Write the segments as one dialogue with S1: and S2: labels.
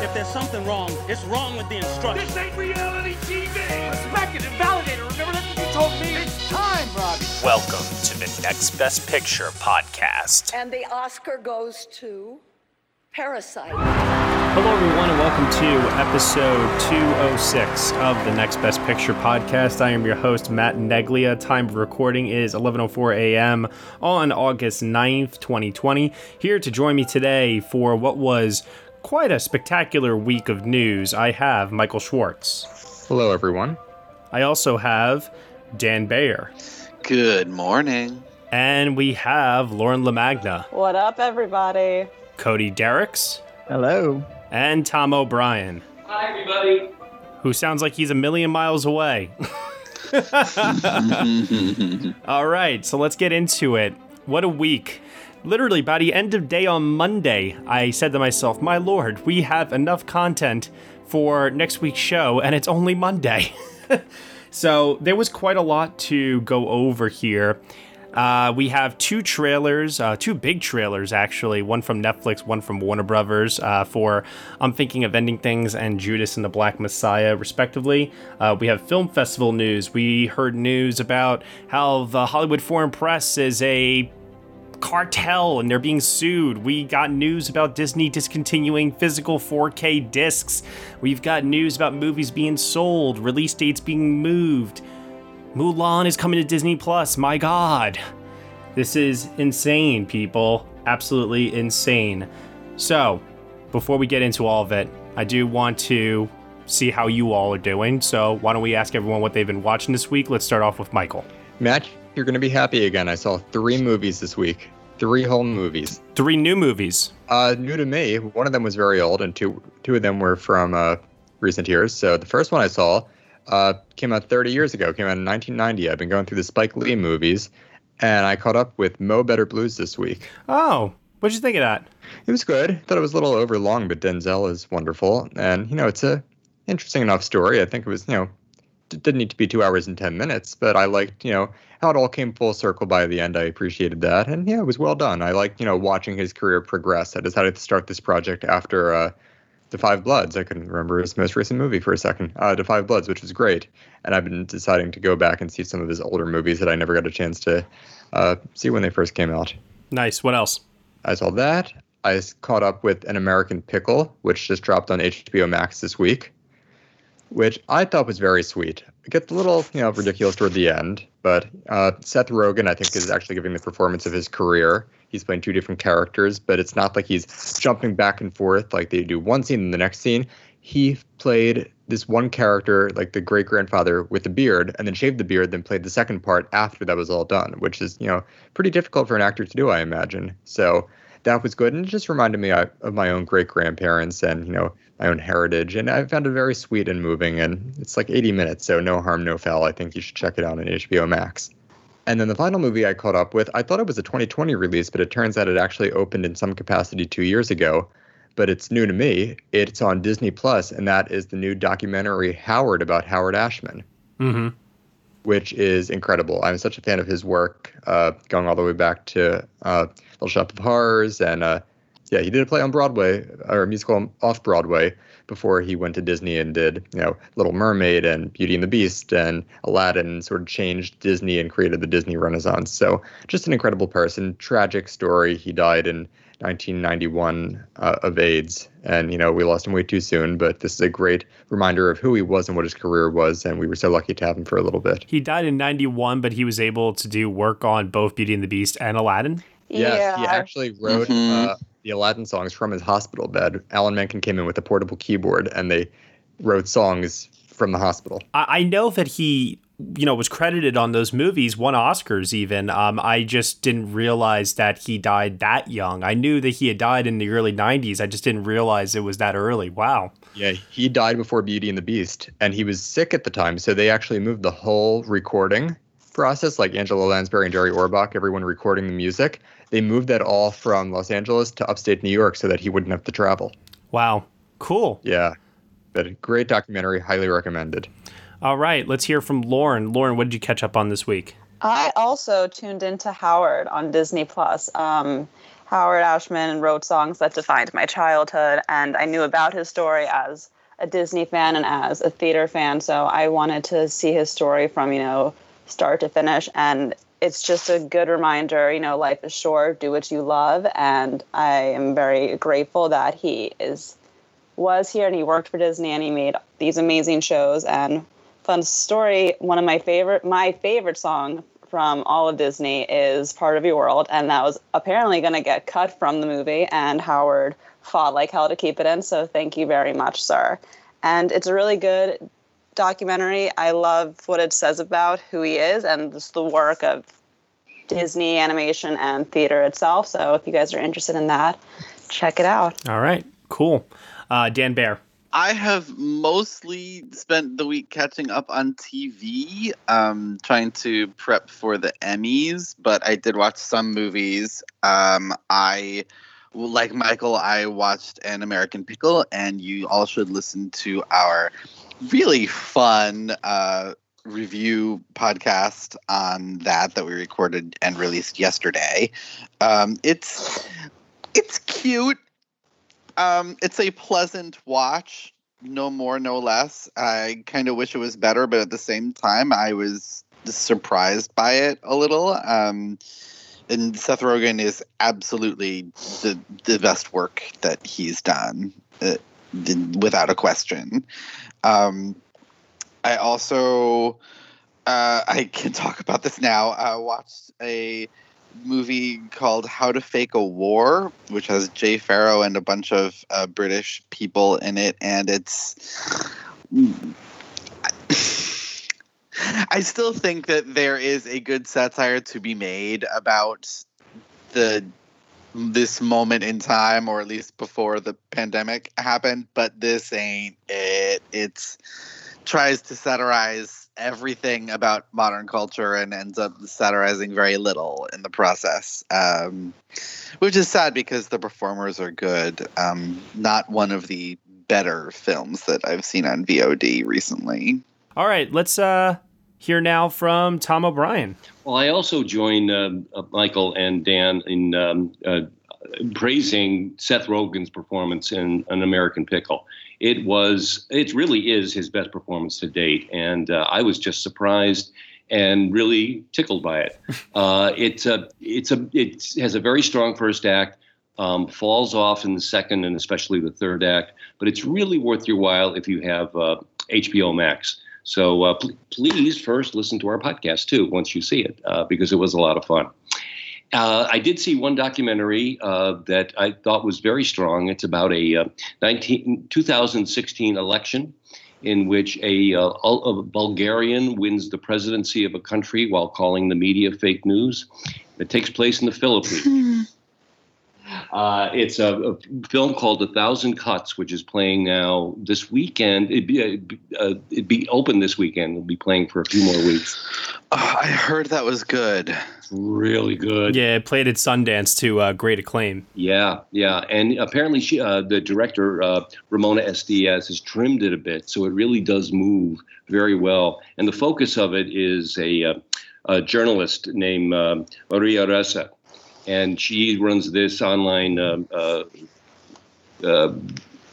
S1: If there's something wrong, it's wrong with the instruction.
S2: This ain't reality TV!
S1: Respect it and validate it. Remember that's what you told me.
S3: It's time, Robbie.
S4: Welcome to the Next Best Picture podcast.
S5: And the Oscar goes to Parasite.
S4: Hello, everyone, and welcome to episode 206 of the Next Best Picture podcast. I am your host, Matt Neglia. Time of recording is 11:04 a.m. on August 9th, 2020. Here to join me today for what was quite a spectacular week of news, I have Michael Schwartz.
S6: Hello, everyone.
S4: I also have Dan Bayer,
S7: Good morning.
S4: and we have Lauren LaMagna,
S5: What up, everybody?
S4: Cody Dericks,
S3: Hello.
S4: and Tom O'Brien.
S1: Hi, everybody.
S4: who sounds like he's a million miles away. All right, so let's get into it. What a week. Literally, by the end of day on Monday, I said to myself, My lord, we have enough content for next week's show, and it's only Monday. so there was quite a lot to go over here. Uh, we have two trailers, uh, two big trailers actually, one from Netflix, one from Warner Brothers uh, for I'm Thinking of Ending Things and Judas and the Black Messiah, respectively. Uh, we have film festival news. We heard news about how the Hollywood Foreign Press is a cartel and they're being sued. We got news about Disney discontinuing physical 4K discs. We've got news about movies being sold, release dates being moved. Mulan is coming to Disney Plus. My God. This is insane, people. Absolutely insane. So, before we get into all of it, I do want to see how you all are doing. So, why don't we ask everyone what they've been watching this week? Let's start off with Michael.
S6: Matt, you're going to be happy again. I saw three movies this week. Three whole movies.
S4: Three new movies.
S6: Uh, new to me. One of them was very old, and two two of them were from uh, recent years. So the first one I saw uh, came out 30 years ago. Came out in 1990. I've been going through the Spike Lee movies, and I caught up with Mo Better Blues this week.
S4: Oh, what'd you think of that?
S6: It was good. Thought it was a little overlong, but Denzel is wonderful, and you know it's a interesting enough story. I think it was you know it didn't need to be two hours and ten minutes, but I liked you know how it all came full circle by the end. I appreciated that, and yeah, it was well done. I liked you know watching his career progress. I decided to start this project after uh, The Five Bloods. I couldn't remember his most recent movie for a second. Uh, The Five Bloods, which was great, and I've been deciding to go back and see some of his older movies that I never got a chance to uh, see when they first came out.
S4: Nice. What else?
S6: I saw that. I caught up with An American Pickle, which just dropped on HBO Max this week, which I thought was very sweet. It gets a little, you know, ridiculous toward the end, but uh, Seth Rogen, I think, is actually giving the performance of his career. He's playing two different characters, but it's not like he's jumping back and forth like they do one scene and the next scene. He played this one character, like the great grandfather with the beard, and then shaved the beard, then played the second part after that was all done, which is, you know, pretty difficult for an actor to do, I imagine. So that was good, and it just reminded me uh, of my own great grandparents and you know my own heritage, and I found it very sweet and moving. And it's like 80 minutes, so no harm, no foul. I think you should check it out on HBO Max. And then the final movie I caught up with, I thought it was a 2020 release, but it turns out it actually opened in some capacity two years ago. But it's new to me. It's on Disney Plus, and that is the new documentary Howard about Howard Ashman
S4: Mm-hmm.
S6: which is incredible. I'm such a fan of his work, uh, going all the way back to uh, Little Shop of Horrors, and uh, yeah, he did a play on Broadway or a musical off Broadway before he went to Disney and did you know Little Mermaid and Beauty and the Beast and Aladdin, sort of changed Disney and created the Disney Renaissance. So just an incredible person. Tragic story. He died in 1991 uh, of AIDS, and you know we lost him way too soon. But this is a great reminder of who he was and what his career was, and we were so lucky to have him for a little bit.
S4: He died in 91, but he was able to do work on both Beauty and the Beast and Aladdin.
S6: Yes, he actually wrote
S7: Mhm.
S6: uh, the Aladdin songs from his hospital bed. Alan Menken came in with a portable keyboard, and they wrote songs from the hospital.
S4: I, I know that he you know, was credited on those movies, won Oscars even. Um, I just didn't realize that he died that young. I knew that he had died in the early 90s. I just didn't realize it was that early. Wow.
S6: Yeah, he died before Beauty and the Beast, and he was sick at the time, so they actually moved the whole recording process, like Angela Lansbury and Jerry Orbach, everyone recording the music. They moved that all from Los Angeles to upstate New York so that he wouldn't have to travel.
S4: Wow. Cool.
S6: Yeah, but a great documentary, highly recommended.
S4: All right, let's hear from Lauren. Lauren, what did you catch up on this week?
S8: I also tuned into Howard on Disney Plus. Um, Howard Ashman wrote songs that defined my childhood, and I knew about his story as a Disney fan and as a theater fan. So I wanted to see his story from you know start to finish, and it's just a good reminder. You know, life is short. Do what you love, and I am very grateful that he is was here and he worked for Disney and he made these amazing shows and fun story. One of my favorite, my favorite song from all of Disney is "Part of Your World," and that was apparently going to get cut from the movie. And Howard fought like hell to keep it in. So thank you very much, sir. And it's a really good documentary. I love what it says about who he is and just the work of Disney animation and theater itself. So if you guys are interested in that, check it out.
S4: All right, cool. Uh, Dan Bayer.
S7: I have mostly spent the week catching up on TV, um, trying to prep for the Emmys, but I did watch some movies. Um, I, like Michael, I watched An American Pickle, and you all should listen to our really fun uh, review podcast on that that we recorded and released yesterday. Um, it's it's cute um, it's a pleasant watch, no more, no less. I kind of wish it was better, but at the same time, I was surprised by it a little. Um, and Seth Rogen is absolutely the the best work that he's done, uh, without a question. Um, I also uh, I can talk about this now. I watched a movie called How to Fake a War, which has Jay Pharoah and a bunch of uh, British people in it, and it's. I still think that there is a good satire to be made about the this moment in time, or at least before the pandemic happened. But this ain't it. It's tries to satirize everything about modern culture and ends up satirizing very little in the process, um, which is sad because the performers are good. Um, not one of the better films that I've seen on VOD recently.
S4: All right, let's uh, hear now from Tom O'Brien.
S9: Well, I also join uh, Michael and Dan in um, uh, praising Seth Rogen's performance in An American Pickle it was it really is his best performance to date, and uh, I was just surprised and really tickled by it. Uh, it's a it's a it has a very strong first act. Um, falls off in the second and especially the third act, but it's really worth your while if you have uh, HBO Max. So uh, pl- please first listen to our podcast too once you see it uh, because it was a lot of fun. Uh, I did see one documentary uh, that I thought was very strong. It's about a uh, 19, 2016 election in which a, uh, a, vulgarian wins the presidency of a country while calling the media fake news. It takes place in the Philippines. Uh, it's a, a, film called A Thousand Cuts, which is playing now this weekend. It'd be, uh, it'd be open this weekend. It'll be playing for a few more weeks.
S7: Oh, I heard that was good.
S9: Really good.
S4: Yeah, it played at Sundance to uh, great acclaim.
S9: Yeah, yeah, and apparently she, uh, the director uh, Ramona S. Diaz has trimmed it a bit, so it really does move very well. And the focus of it is a, uh, a journalist named Maria Ressa and she runs this online uh, uh, uh,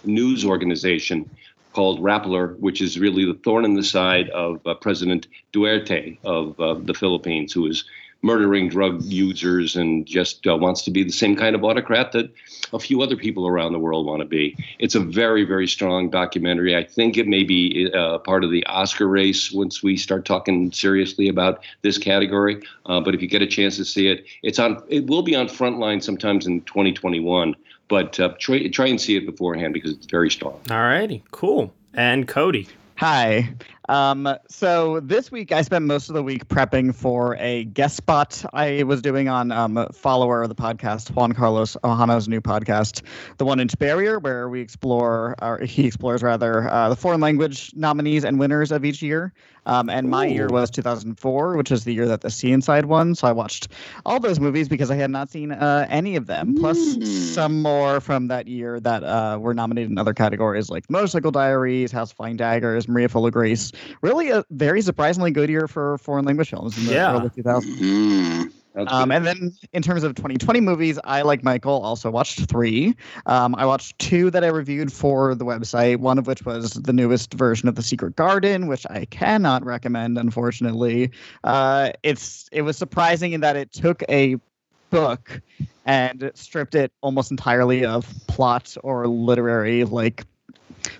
S9: news organization called Rappler, which is really the thorn in the side of uh, President Duterte of uh, the Philippines, who is murdering drug users and just uh, wants to be the same kind of autocrat that a few other people around the world want to be. It's a very, very strong documentary. I think it may be uh, part of the Oscar race once we start talking seriously about this category. Uh, but if you get a chance to see it, it's on. It will be on Frontline sometimes in 2021. But uh, try, try and see it beforehand because it's very strong.
S4: All righty, cool. And Cody.
S3: Hi. Um, so this week I spent most of the week prepping for a guest spot I was doing on um, follower of the podcast Juan Carlos Ojano's new podcast, The One Inch Barrier, where we explore, or he explores rather, uh, the foreign language nominees and winners of each year. Um, and my year was 2004, which is the year that The Sea Inside won. So I watched all those movies because I had not seen uh, any of them, plus some more from that year that uh, were nominated in other categories like Motorcycle Diaries, House of Flying Daggers, Maria Full of Grace. Really a very surprisingly good year for foreign language films in the
S4: Yeah.
S3: early 2000s. Um, and then in terms of 2020 movies, I, like Michael, also watched three. Um, I watched two that I reviewed for the website, one of which was the newest version of The Secret Garden, which I cannot recommend, unfortunately. Uh, it's It was surprising in that it took a book and stripped it almost entirely of plot or literary like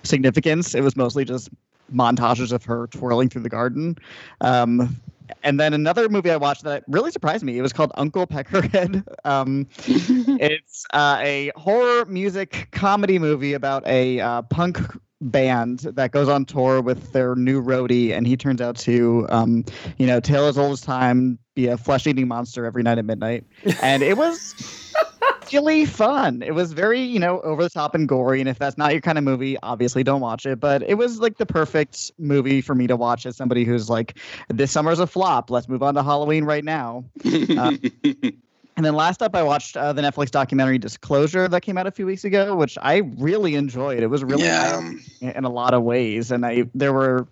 S3: significance. It was mostly just montages of her twirling through the garden. Um, and then another movie I watched that really surprised me. It was called Uncle Peckerhead. Um, it's uh, a horror music comedy movie about a uh, punk band that goes on tour with their new roadie, and he turns out to, um, you know, tale as old as time, be a flesh-eating monster every night at midnight. And it was really fun. It was very, you know, over the top and gory. And if that's not your kind of movie, obviously don't watch it. But it was like the perfect movie for me to watch as somebody who's like, this summer's a flop. Let's move on to Halloween right now. Um, and then last up, I watched uh, the Netflix documentary Disclosure that came out a few weeks ago, which I really enjoyed. It was really
S7: Yeah.
S3: nice in a lot of ways, and I there were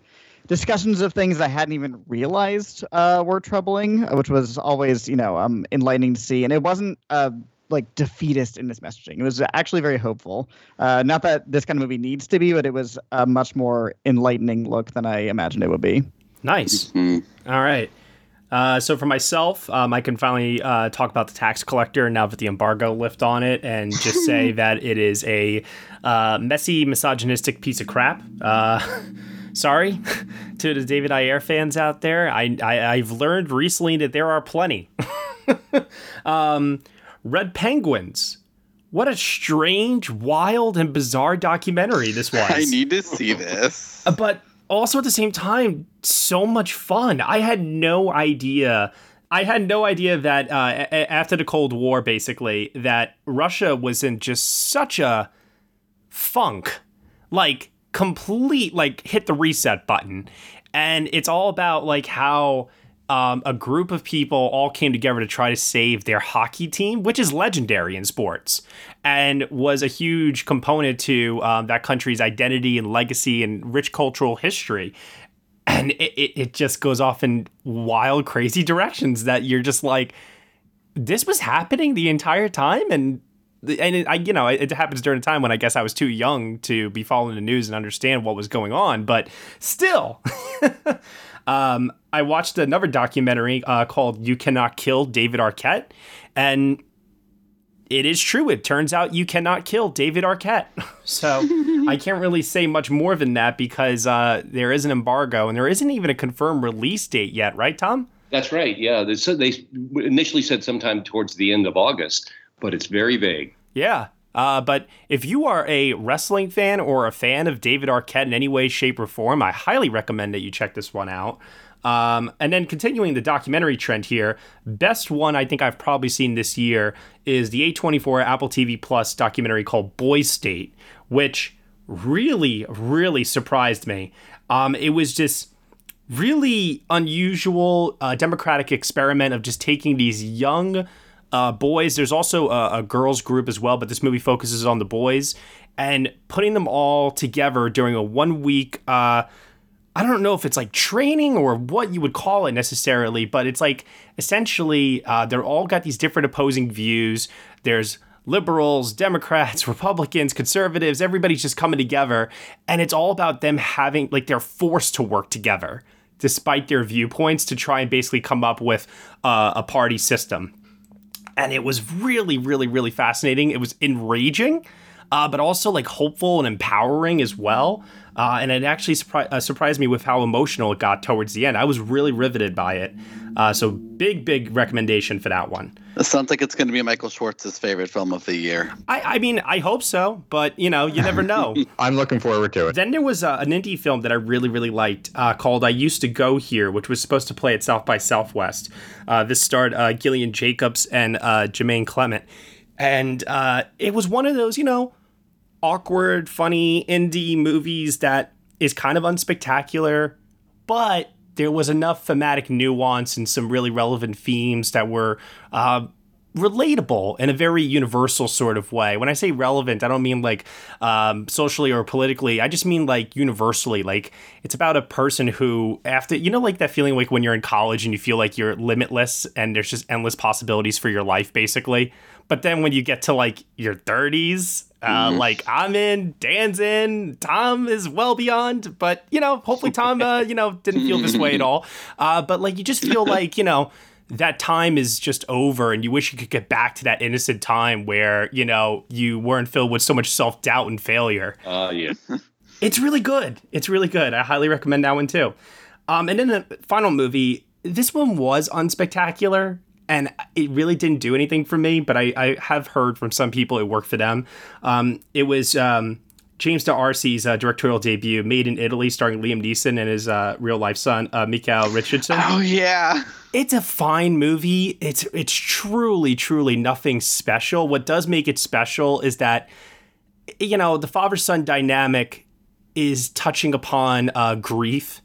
S3: discussions of things I hadn't even realized uh, were troubling, which was always you know um, enlightening to see. And it wasn't uh, like defeatist in this messaging. It was actually very hopeful. Uh, not that this kind of movie needs to be, but it was a much more enlightening look than I imagined it would be.
S4: Nice. All right. Uh, so for myself, um, I can finally uh, talk about the tax collector now that the embargo lift on it, and just say that it is a uh, messy, misogynistic piece of crap. Uh, sorry to the David Ayer fans out there. I, I I've learned recently that there are plenty. um, Red Penguins. What a strange, wild, and bizarre documentary this was.
S7: I need to see this.
S4: Uh, but also at the same time, so much fun. I had no idea. I had no idea that uh, a- a- after the Cold War, basically, that Russia was in just such a funk, like complete, like hit the reset button, and it's all about like how. Um, a group of people all came together to try to save their hockey team, which is legendary in sports, and was a huge component to um, that country's identity and legacy and rich cultural history. And it, it, it just goes off in wild, crazy directions that you're just like, this was happening the entire time, and and it, I, you know, it happens during a time when I guess I was too young to be following the news and understand what was going on, but still. um, I watched another documentary uh, called "You Cannot Kill David Arquette," and it is true. It turns out you cannot kill David Arquette. So I can't really say much more than that because uh, there is an embargo and there isn't even a confirmed release date yet, right, Tom?
S9: That's right. Yeah, they they initially said sometime towards the end of August, but it's very vague.
S4: Yeah. Uh, but if you are a wrestling fan or a fan of David Arquette in any way, shape, or form, I highly recommend that you check this one out. Um, and then continuing the documentary trend here, best one I think I've probably seen this year is the A24 Apple TV Plus documentary called Boy State, which really, really surprised me. Um, it was just really unusual uh, democratic experiment of just taking these young uh, boys. There's also a, a girls group as well, but this movie focuses on the boys and putting them all together during a one week. Uh, I don't know if it's like training or what you would call it necessarily, but it's like essentially uh, they're all got these different opposing views. There's liberals, Democrats, Republicans, conservatives, everybody's just coming together. And it's all about them having, like, they're forced to work together despite their viewpoints to try and basically come up with uh, a party system. And it was really, really, really fascinating. It was enraging, uh, but also like hopeful and empowering as well. Uh, and it actually surpri- uh, surprised me with how emotional it got towards the end. I was really riveted by it. Uh, so big, big recommendation for that one.
S7: It sounds like it's going to be Michael Schwartz's favorite film of the year.
S4: I, I mean, I hope so, but you know, you never know.
S6: I'm looking forward to it.
S4: Then there was uh, an indie film that I really, really liked uh, called "I Used to Go Here," which was supposed to play at South by Southwest. Uh, this starred uh, Gillian Jacobs and uh, Jemaine Clement, and uh, it was one of those, you know, awkward, funny indie movies that is kind of unspectacular, but there was enough thematic nuance and some really relevant themes that were uh, relatable in a very universal sort of way. When I say relevant, I don't mean like um, socially or politically. I just mean like universally. Like it's about a person who, after you know, like that feeling like when you're in college and you feel like you're limitless and there's just endless possibilities for your life, basically. But then when you get to like your 30s, uh, mm-hmm. like I'm in, Dan's in, Tom is well beyond. But you know, hopefully Tom, uh, you know, didn't feel this way at all. Uh, but like you just feel like you know that time is just over, and you wish you could get back to that innocent time where you know you weren't filled with so much self doubt and failure.
S9: Uh, yeah.
S4: it's really good. It's really good. I highly recommend that one too. Um, and then the final movie, this one was unspectacular and it really didn't do anything for me. But I, I have heard from some people it worked for them. Um, it was um, James D'Arcy's uh, directorial debut, made in Italy, starring Liam Neeson and his uh, real life son, uh, Micheál Richardson.
S7: Oh yeah,
S4: it's a fine movie. It's it's truly truly nothing special. What does make it special is that you know the father son dynamic is touching upon uh, grief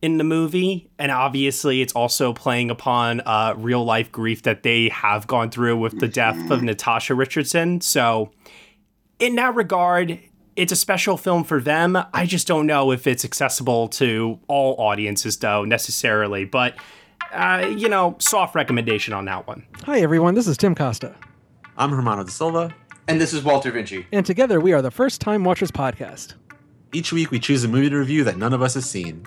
S4: in the movie, and obviously it's also playing upon uh, real life grief that they have gone through with the death of Natasha Richardson. So, in that regard, it's a special film for them. I just don't know if it's accessible to all audiences, though, necessarily. But, uh, you know, soft recommendation on that one.
S10: Hi, everyone. This is Tim Costa.
S11: I'm Hermano da Silva.
S12: And this is Walter Vinci.
S10: And together we are the First Time Watchers Podcast.
S11: Each week we choose a movie to review that none of us has seen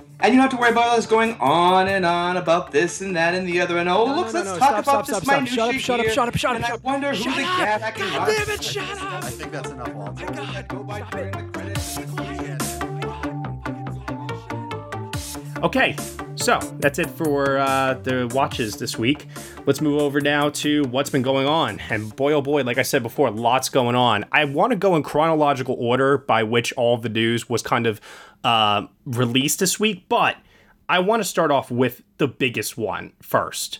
S12: and you don't have to worry about us going on and on about this and that and the other. And oh,
S10: no,
S12: look,
S10: no,
S12: let's
S10: no,
S12: talk
S10: stop,
S12: about
S10: stop,
S12: this
S10: stop,
S12: minutia
S10: shut up, shut up,
S12: here.
S10: shut up, shut up,
S12: and
S10: shut
S12: I wonder
S10: Shut
S12: who the
S10: up.
S12: cat can
S10: God damn it, shut up.
S11: I think that's enough, Walter.
S10: My God.
S12: Go by during the credits.
S4: Okay, so that's it for uh, the watches this week. Let's move over now to what's been going on. And boy, oh boy, like I said before, lots going on. I want to go in chronological order by which all the news was kind of uh, released this week, but I want to start off with the biggest one first.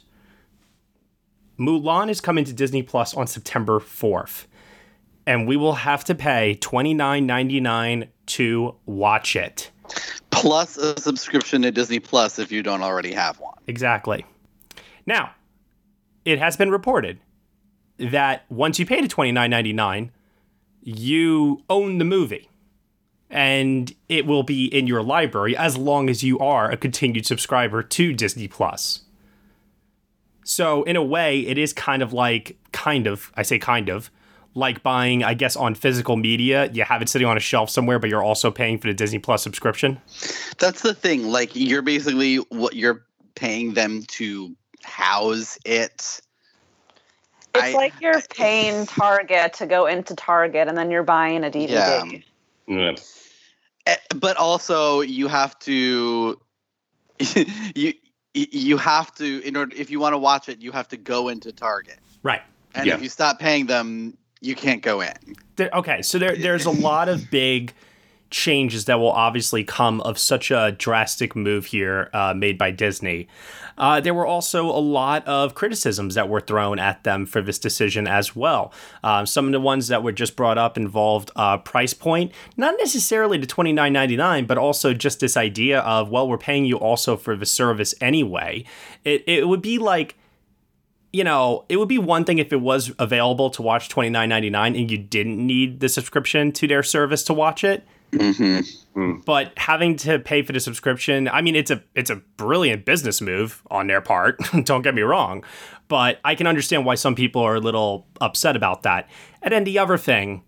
S4: Mulan is coming to Disney Plus on September 4th, and we will have to pay $29.99 to watch it.
S7: Plus a subscription to Disney Plus if you don't already have one.
S4: Exactly. Now, it has been reported that once you pay the $29.99, you own the movie and it will be in your library as long as you are a continued subscriber to Disney Plus. So, in a way, it is kind of like, kind of, I say kind of, like buying, I guess, on physical media. You have it sitting on a shelf somewhere, but you're also paying for the Disney Plus subscription.
S7: That's the thing. Like, you're basically what you're paying them to house it.
S8: It's I, like you're paying Target to go into Target and then you're buying a DVD.
S9: Yeah. yeah.
S7: Eh, but also you have to you you have to in order if you want to watch it you have to go into target.
S4: Right.
S7: And yeah. if you stop paying them you can't go in.
S4: There, okay so there there's a lot of big changes that will obviously come of such a drastic move here uh, made by disney uh, there were also a lot of criticisms that were thrown at them for this decision as well. Um, some of the ones that were just brought up involved uh, price point, not necessarily the twenty nine ninety nine, but also just this idea of well, we're paying you also for the service anyway. It it would be like you know, it would be one thing if it was available to watch twenty nine ninety nine and you didn't need the subscription to their service to watch it.
S7: Mm-hmm.
S4: But having to pay for the subscription, I mean, it's a it's a brilliant business move on their part. Don't get me wrong, but I can understand why some people are a little upset about that. And then the other thing,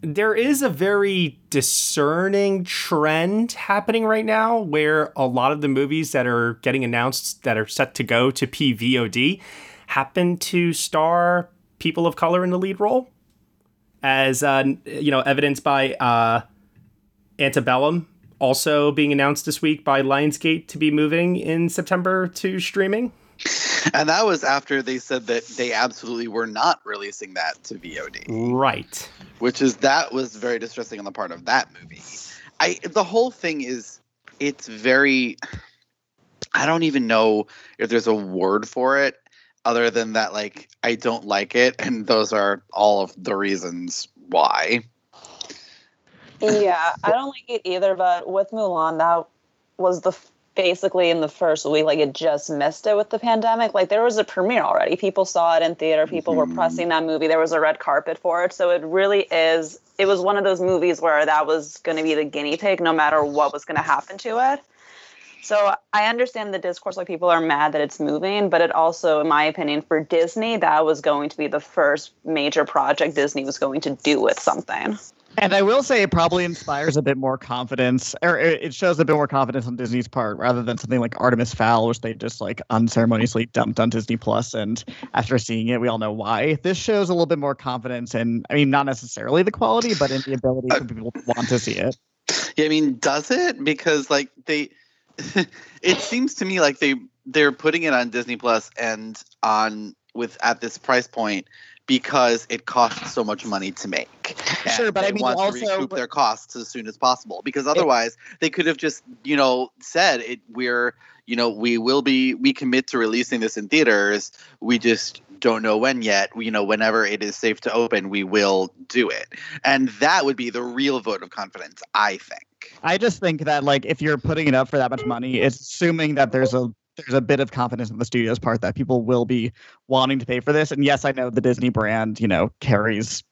S4: there is a very discerning trend happening right now where a lot of the movies that are getting announced that are set to go to PVOD happen to star people of color in the lead role, as uh, you know, evidenced by uh, Antebellum also being announced this week by Lionsgate to be moving in September to streaming.
S7: And that was after they said that they absolutely were not releasing that to VOD.
S4: Right.
S7: Which is that was very distressing on the part of that movie. I the whole thing is it's very I don't even know if there's a word for it other than that like I don't like it and those are all of the reasons why.
S8: Yeah, I don't like it either, but with Mulan that was the basically in the first week like it just missed it with the pandemic. Like there was a premiere already. People saw it in theater, people mm-hmm. were pressing that movie. There was a red carpet for it. So it really is it was one of those movies where that was going to be the guinea pig no matter what was going to happen to it. So I understand the discourse, like people are mad that it's moving, but it also, in my opinion, for Disney, that was going to be the first major project Disney was going to do with something.
S3: And I will say it probably inspires a bit more confidence, or it shows a bit more confidence on Disney's part rather than something like Artemis Fowl, which they just like unceremoniously dumped on Disney Plus. And after seeing it, we all know why. This shows a little bit more confidence in, I mean, not necessarily the quality, but in the ability for people to want to see it.
S7: Yeah, I mean, does it? Because like they, it seems to me like they they're putting it on Disney Plus and on with at this price point because it costs so much money to make.
S3: And sure, but I mean,
S7: want
S3: also
S7: to recoup their costs as soon as possible because otherwise it, they could have just you know said it we're you know we will be we commit to releasing this in theaters. We just don't know when yet. You know whenever it is safe to open we will do it. And that would be the real vote of confidence i think.
S3: I just think that like if you're putting it up for that much money, it's assuming that there's a there's a bit of confidence on the studio's part that people will be wanting to pay for this. And yes, I know the Disney brand, you know, carries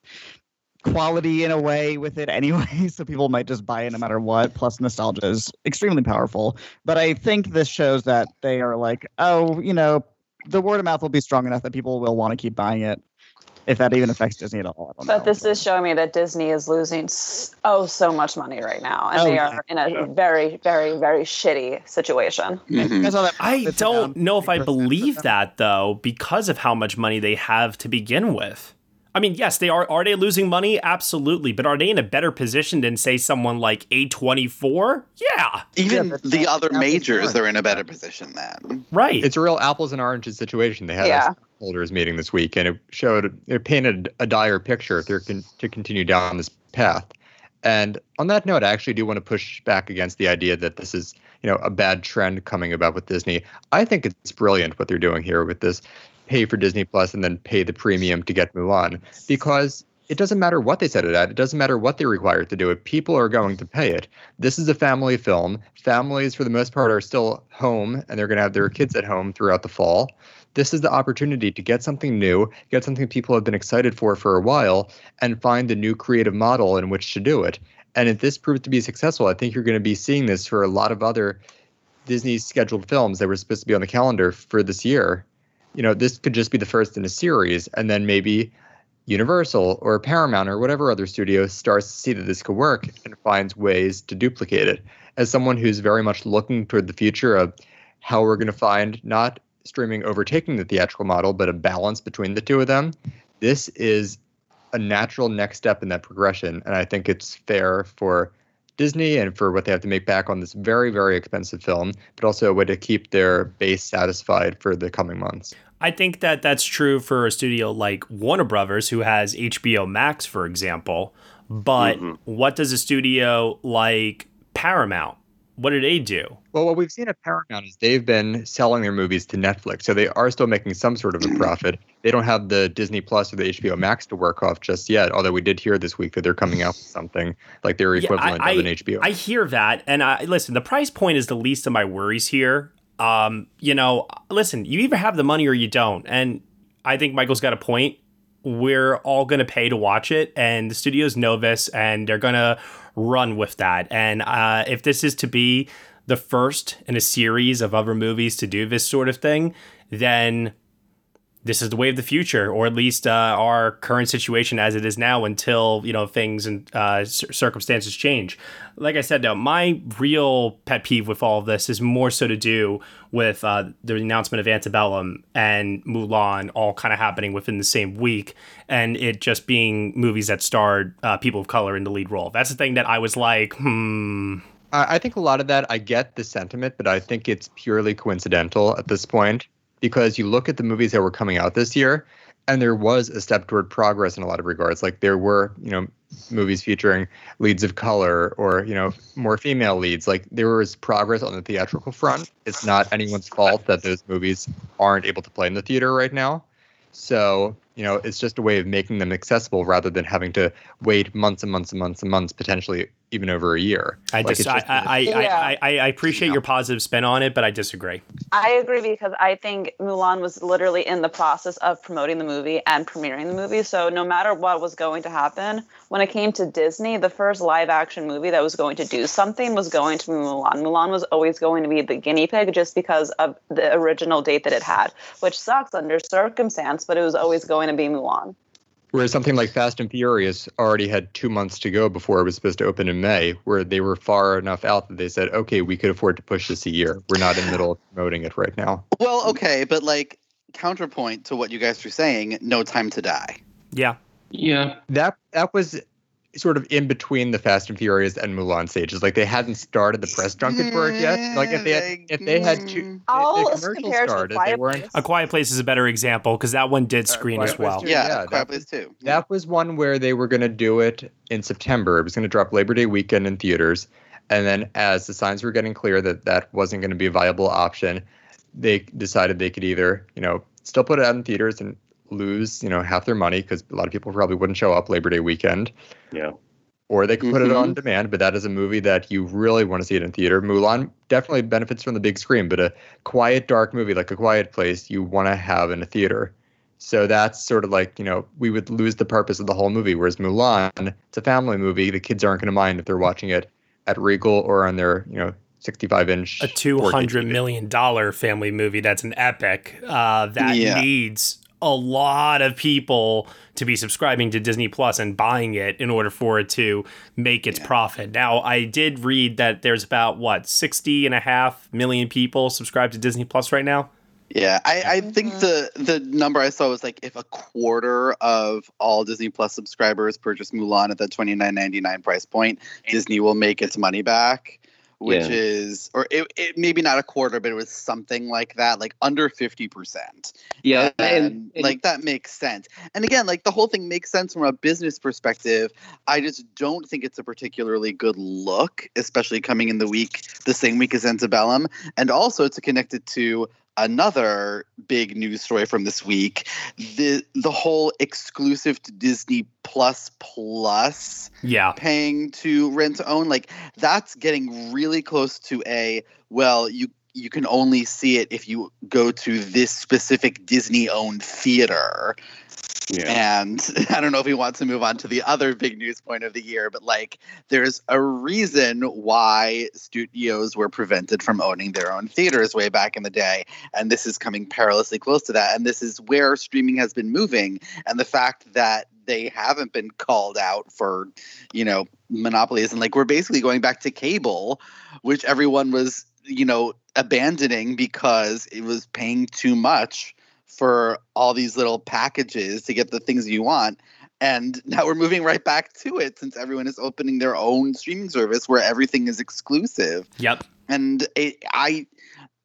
S3: quality in a way with it anyway, so people might just buy it no matter what. Plus, nostalgia is extremely powerful. But I think this shows that they are like, oh, you know, the word of mouth will be strong enough that people will want to keep buying it if that even affects Disney at all.
S8: but
S3: know.
S8: this is showing me that Disney is losing oh so much money right now, and oh, they are in a very, very, very shitty situation.
S4: Mm-hmm. I don't know if I believe that though, because of how much money they have to begin with. I mean, yes, they are. Are they losing money? Absolutely. But are they in a better position than, say, someone like A24? Yeah.
S7: Even yeah, the other majors they're in a better position than.
S4: Right.
S6: It's a real apples and oranges situation. They have yeah. A holders meeting this week, and it showed, it painted a dire picture if they're to continue down this path. And on that note, I actually do want to push back against the idea that this is, you know, a bad trend coming about with Disney. I think it's brilliant what they're doing here with this pay for Disney Plus and then pay the premium to get Mulan because it doesn't matter what they set it at. It doesn't matter what they require to do it. People are going to pay it. This is a family film. Families, for the most part, are still home and they're going to have their kids at home throughout the fall. This is the opportunity to get something new, get something people have been excited for for a while, and find the new creative model in which to do it. And if this proves to be successful, I think you're going to be seeing this for a lot of other Disney scheduled films that were supposed to be on the calendar for this year you know, this could just be the first in a series, and then maybe Universal or Paramount or whatever other studio starts to see that this could work and finds ways to duplicate it. As someone who's very much looking toward the future of how we're going to find not streaming overtaking the theatrical model, but a balance between the two of them, this is a natural next step in that progression. And I think it's fair for Disney and for what they have to make back on this very, very expensive film, but also a way to keep their base satisfied for the coming months.
S4: I think that that's true for a studio like Warner Brothers, who has HBO Max, for example. But mm-hmm. what does a studio like Paramount? What do they do?
S6: Well, what we've seen at Paramount is they've been selling their movies to Netflix, so they are still making some sort of a profit. They don't have the Disney Plus or the HBO Max to work off just yet. Although we did hear this week that they're coming out with something like their equivalent
S4: yeah, I,
S6: of an HBO.
S4: I hear that, and I listen. The price point is the least of my worries here. Um, you know, listen, you either have the money or you don't. And I think Michael's got a point. We're all going to pay to watch it, and the studios know this, and they're going to run with that. And uh, if this is to be the first in a series of other movies to do this sort of thing, then this is the way of the future, or at least uh, our current situation as it is now until you know things and uh, circumstances change. Like I said, though, my real pet peeve with all of this is more so to do with uh, the announcement of Antebellum and Mulan all kind of happening within the same week, and it just being movies that starred uh, people of color in the lead role. That's the thing that I was like, hmm.
S6: I think a lot of that, I get the sentiment, but I think it's purely coincidental at this point because you look at the movies that were coming out this year and there was a step toward progress in a lot of regards. Like there were you know movies featuring leads of color or you know more female leads. Like there was progress on the theatrical front. It's not anyone's fault that those movies aren't able to play in the theater right now. So you know it's just a way of making them accessible rather than having to wait months and months and months and months potentially even over a year.
S4: I like just, I, I, I, yeah. I, I, appreciate your positive spin on it, but I disagree.
S8: I agree because I think Mulan was literally in the process of promoting the movie and premiering the movie. So no matter what was going to happen, when it came to Disney, the first live action movie that was going to do something was going to be Mulan. Mulan was always going to be the guinea pig just because of the original date that it had, which sucks under circumstance, but it was always going to be Mulan.
S6: Whereas something like Fast and Furious already had two months to go before it was supposed to open in May, where they were far enough out that they said, okay, we could afford to push this a year. We're not in the middle of promoting it right now.
S7: Well, okay, but like counterpoint to what you guys were saying, No Time to Die.
S4: Yeah.
S9: Yeah.
S6: That that was sort of in between the Fast and Furious and Mulan stages. Like they hadn't started the press junket for it yet. Like if they had, if they had two,
S8: I'll
S6: the commercial started, they weren't.
S4: A Quiet Place is a better example because that one did screen uh, as well.
S7: Too, yeah, yeah Quiet Place too.
S6: That was one where they were going to do it in September. It was going to drop Labor Day weekend in theaters, and then as the signs were getting clear that that wasn't going to be a viable option, they decided they could either, you know, still put it out in theaters and lose, you know, half their money because a lot of people probably wouldn't show up Labor Day weekend.
S9: Yeah.
S6: Or they could put mm-hmm. it on demand, but that is a movie that you really want to see it in theater. Mulan definitely benefits from the big screen, but a quiet, dark movie like A Quiet Place, you want to have in a theater. So that's sort of like, you know, we would lose the purpose of the whole movie. Whereas Mulan, it's a family movie. The kids aren't going to mind if they're watching it at Regal or on their, you know, 65 inch.
S4: A two hundred million dollar family movie that's an epic uh, that yeah. needs a lot of people to be subscribing to Disney Plus and buying it in order for it to make its yeah. profit. Now, I did read that there's about what 60 and a half million people subscribed to Disney Plus right now.
S7: Yeah, I, I think mm-hmm. the the number I saw was like if a quarter of all Disney Plus subscribers purchase Mulan at the twenty nine ninety nine price point, Disney will make its money back which yeah. is or it, it maybe not a quarter but it was something like that like under 50%
S9: yeah
S7: and, and, and, like that makes sense. And again like the whole thing makes sense from a business perspective. I just don't think it's a particularly good look especially coming in the week the same week as antebellum. And also to connect it to another big news story from this week. The the whole exclusive to disney plus plus
S4: yeah.
S7: paying to rent to own like that's getting really close to a well you you can only see it if you go to this specific disney owned theater yeah. And I don't know if we want to move on to the other big news point of the year, but like there's a reason why studios were prevented from owning their own theaters way back in the day. And this is coming perilously close to that. And this is where streaming has been moving. And the fact that they haven't been called out for, you know, monopolies. And like we're basically going back to cable, which everyone was, you know, abandoning because it was paying too much for all these little packages to get the things you want. And now we're moving right back to it since everyone is opening their own streaming service where everything is exclusive.
S4: Yep.
S7: And it, I,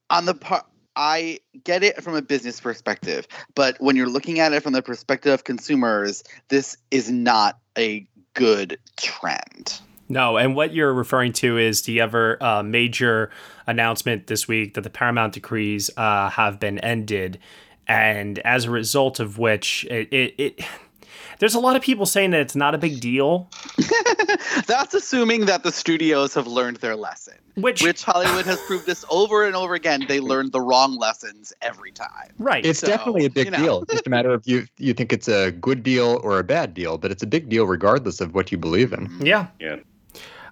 S7: on the part, I get it from a business perspective, but when you're looking at it from the perspective of consumers, this is not a good trend.
S4: No, and what you're referring to is the ever uh, major announcement this week that the Paramount decrees uh, have been ended and as a result of which it, it, it There's a lot of people saying that it's not a big deal.
S7: That's assuming that the studios have learned their lesson.
S4: Which,
S7: which Hollywood has proved this over and over again. They learned the wrong lessons every time.
S4: Right.
S6: It's
S7: So,
S6: definitely a big
S7: you know.
S6: deal. It's just a matter of you you think it's a good deal or a bad deal, but it's a big deal regardless of what you believe in.
S4: Yeah.
S9: Yeah.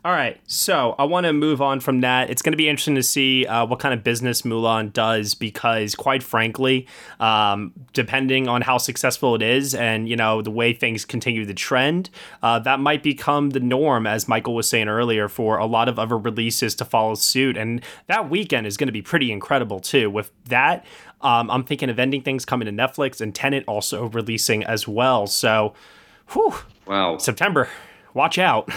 S4: All right, so I want to move on from that. It's going to be interesting to see uh, what kind of business Mulan does because, quite frankly, um, depending on how successful it is and you know the way things continue to trend, uh, that might become the norm, as Michael was saying earlier, for a lot of other releases to follow suit. And that weekend is going to be pretty incredible too. With that, um, I'm thinking of ending things coming to Netflix and Tenet also releasing as well. So, whew,
S9: Wow.
S4: September. Watch out.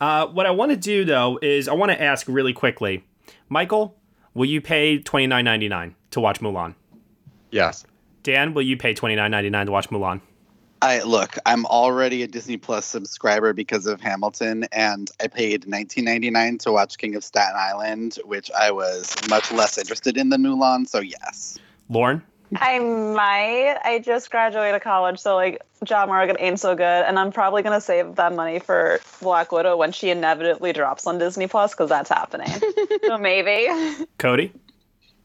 S4: Uh, what I want to do though is I want to ask really quickly, Michael, will you pay twenty nine ninety nine to watch Mulan?
S6: Yes.
S4: Dan, will you pay twenty nine ninety nine to watch Mulan?
S7: I look, I'm already a Disney Plus subscriber because of Hamilton, and I paid 19.99 to watch King of Staten Island, which I was much less interested in than Mulan. So yes,
S4: Lauren,
S8: I might. I just graduated college, so like John Morgan ain't so good, and I'm probably gonna save that money for Black Widow when she inevitably drops on Disney Plus because that's happening. so maybe.
S4: Cody,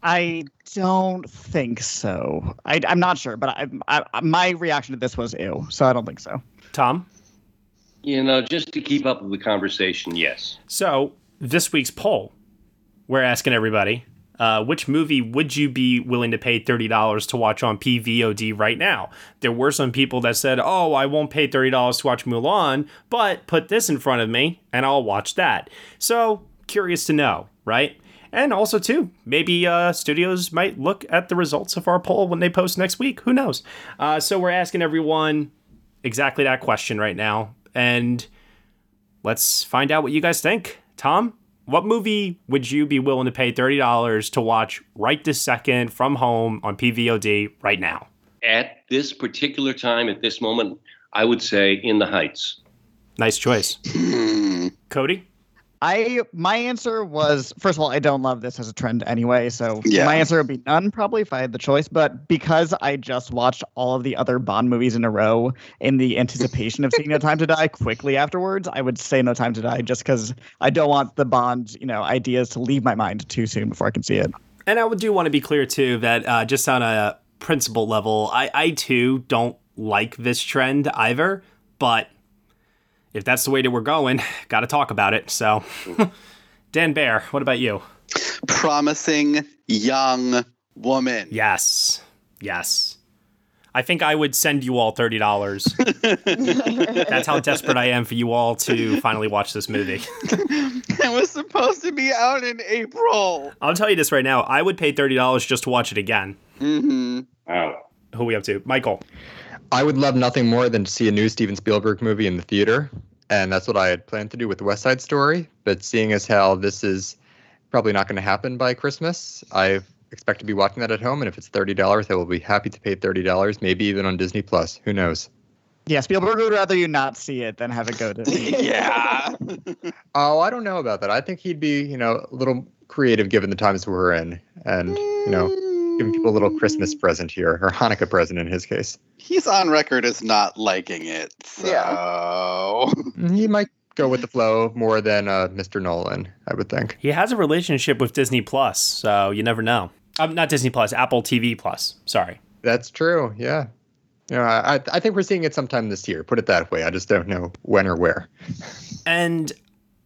S3: I don't think so. I, I'm not sure, but I, I, my reaction to this was ew, so I don't think so.
S4: Tom.
S9: You know, just to keep up with the conversation, yes.
S4: So this week's poll, we're asking everybody, uh, which movie would you be willing to pay thirty dollars to watch on PVOD right now? There were some people that said, "Oh, I won't pay thirty dollars to watch Mulan, but put this in front of me and I'll watch that." So curious to know, right? And also, too, maybe uh, studios might look at the results of our poll when they post next week. Who knows? Uh, so we're asking everyone exactly that question right now, and let's find out what you guys think. Tom, what movie would you be willing to pay $30 to watch right this second from home on PVOD right now?
S9: At this particular time, at this moment, I would say In the Heights.
S4: Nice choice. Cody?
S3: I my answer was first of all, I don't love this as a trend anyway, so
S7: Yeah.
S3: my answer would be none probably if I had the choice. But because I just watched all of the other Bond movies in a row in the anticipation of seeing No Time to Die quickly afterwards, I would say No Time to Die just because I don't want the Bond, you know, ideas to leave my mind too soon before I can see it.
S4: And I would do want to be clear, too, that uh, just on a principle level, I, I too don't like this trend either, but if that's the way that we're going, got to talk about it. So, Dan Bayer, what about you?
S7: promising young woman.
S4: Yes. Yes. I think I would send you all $30. That's how desperate I am for you all to finally watch this movie.
S7: it was supposed to be out in April.
S4: I'll tell you this right now. I would pay $30 just to watch it again.
S7: Mm-hmm.
S9: Wow.
S4: Who are we up to? Michael.
S6: I would love nothing more than to see a new Steven Spielberg movie in the theater, and that's what I had planned to do with West Side Story. But seeing as how this is probably not going to happen by Christmas, I expect to be watching that at home. And if it's thirty dollars, I will be happy to pay thirty dollars, maybe even on Disney Plus. Who knows?
S3: Yeah, Spielberg would rather you not see it than have it go to.
S7: yeah.
S6: Oh, I don't know about that. I think he'd be, you know, a little creative given the times we're in, and you know, giving people a little Christmas present here or Hanukkah present in his case.
S7: He's on record as not liking it. So
S6: He might go with the flow more than uh, Mr. Nolan, I would think.
S4: He has a relationship with Disney Plus, so you never know. Um, not Disney Plus, Apple TV Plus. Sorry.
S6: That's true. Yeah. You know, I I think we're seeing it sometime this year. Put it that way. I just don't know when or where.
S4: And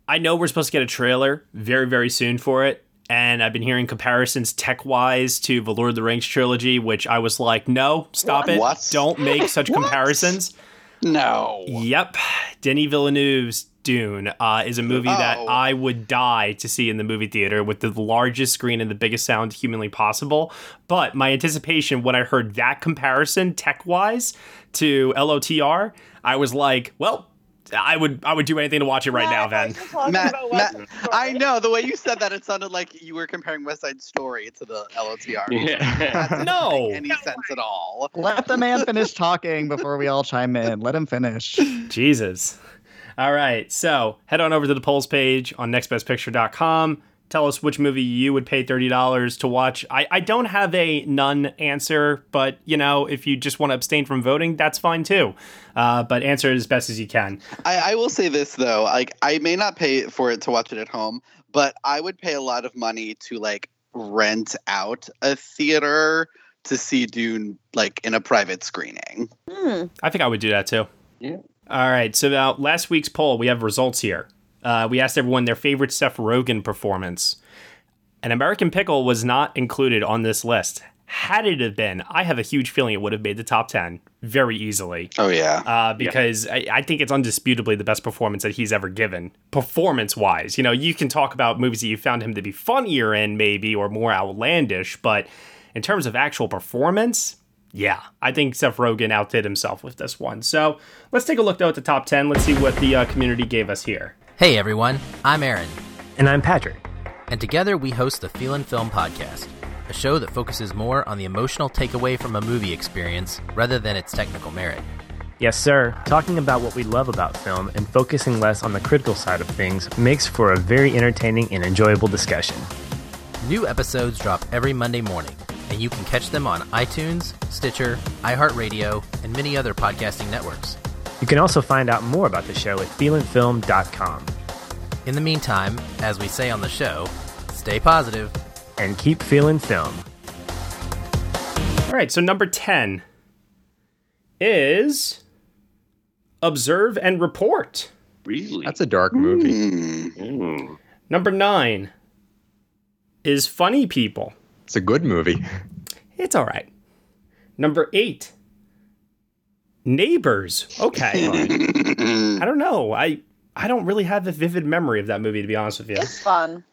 S4: I know we're supposed to get a trailer very, very soon for it. And I've been hearing comparisons tech wise to the Lord of the Rings trilogy, which I was like, no, stop it.
S7: What?
S4: Don't make such comparisons.
S7: no.
S4: Yep. Denis Villeneuve's Dune uh, is a movie that
S7: Oh.
S4: I would die to see in the movie theater with the largest screen and the biggest sound humanly possible. But my anticipation when I heard that comparison tech wise to LOTR, I was like, well, I would I would do anything to watch it right now then.
S7: Matt, Matt, I know the way you said that. It sounded like you were comparing West Side Story to the LOTR.
S9: Yeah.
S7: That doesn't
S4: No.
S7: make any sense at all.
S3: Let the man finish talking before we all chime in. Let him finish.
S4: Jesus. All right. So head on over to the polls page on nextbestpicture.com. tell us which movie you would pay $30 to watch. I, I don't have a none answer, but you know, if you just want to abstain from voting, that's fine too. Uh, but answer it as best as you can.
S7: I, I will say this though, like I may not pay for it to watch it at home, but I would pay a lot of money to like rent out a theater to see Dune like in a private screening.
S8: Hmm.
S4: I think I would do that too.
S9: Yeah.
S4: All right. So now last week's poll, we have results here. Uh, we asked everyone their favorite Seth Rogen performance. An American Pickle was not included on this list. Had it have been, I have a huge feeling it would have made the top 10 very easily.
S7: Oh, yeah.
S4: Uh, because I, I think it's undisputably the best performance that he's ever given, performance wise. You know, you can talk about movies that you found him to be funnier in, maybe, or more outlandish, but in terms of actual performance, yeah, I think Seth Rogen outdid himself with this one. So let's take a look, though, at the top 10. Let's see what the uh, community gave us here.
S13: Hey everyone, I'm Aaron.
S14: And I'm Patrick.
S13: And together we host the Feelin' Film Podcast, a show that focuses more on the emotional takeaway from a movie experience rather than its technical merit.
S14: Yes, sir. Talking about what we love about film and focusing less on the critical side of things makes for a very entertaining and enjoyable discussion.
S13: New episodes drop every Monday morning, and you can catch them on iTunes, Stitcher, iHeartRadio, and many other podcasting networks.
S14: You can also find out more about the show at feelinfilm.com.
S13: In the meantime, as we say on the show, stay positive
S14: and keep feeling film.
S4: All right, so number 10 is Observe and Report.
S9: Really?
S6: That's a dark movie.
S9: Mm.
S4: Number 9 is Funny People.
S6: It's a good movie.
S4: It's all right. Number 8 Neighbors. Okay. I don't know. I I don't really have a vivid memory of that movie to be honest with you.
S8: It's fun.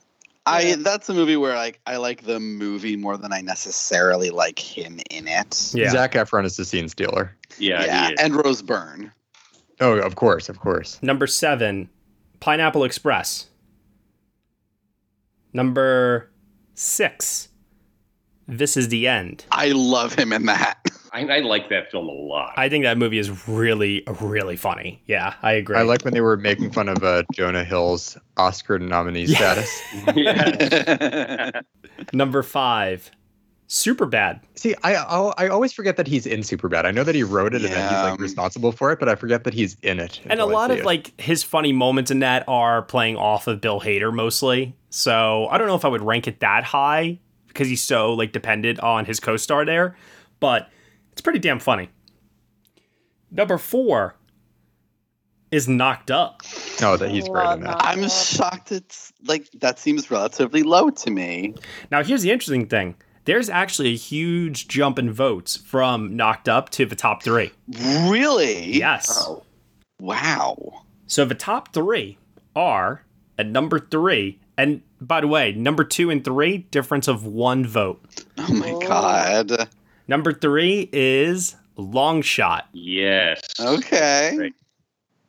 S7: I that's a movie where like I like the movie more than I necessarily like him in it.
S4: Yeah.
S6: Zac Efron is the scene stealer.
S9: Yeah,
S7: yeah, and Rose Byrne.
S6: Oh, of course, of course.
S4: Number 7 Pineapple Express. Number 6 This is the End.
S7: I love him in that.
S9: I, I like that film a lot.
S4: I think that movie is really, really funny. Yeah, I agree.
S6: I like when they were making fun of uh, Jonah Hill's Oscar nominee
S4: Yeah.
S6: status.
S4: Number five, Super Bad.
S6: See, I I always forget that he's in Superbad. I know that he wrote it and that he's like responsible for it, but I forget that he's in it.
S4: And a lot of
S6: it.
S4: like his funny moments in that are playing off of Bill Hader mostly. So I don't know if I would rank it that high because he's so like dependent on his co-star there, but it's pretty damn funny. Number four is Knocked Up.
S6: Oh, that he's great in that.
S7: I'm shocked it's like that seems relatively low to me.
S4: Now here's the interesting thing. There's actually a huge jump in votes from Knocked Up to the top three.
S7: Really?
S4: Yes.
S7: Oh, wow.
S4: So the top three are at number three, and by the way, number two and three, difference of one vote.
S7: Oh my god.
S4: Number three is Long Shot.
S9: Yes.
S7: Okay.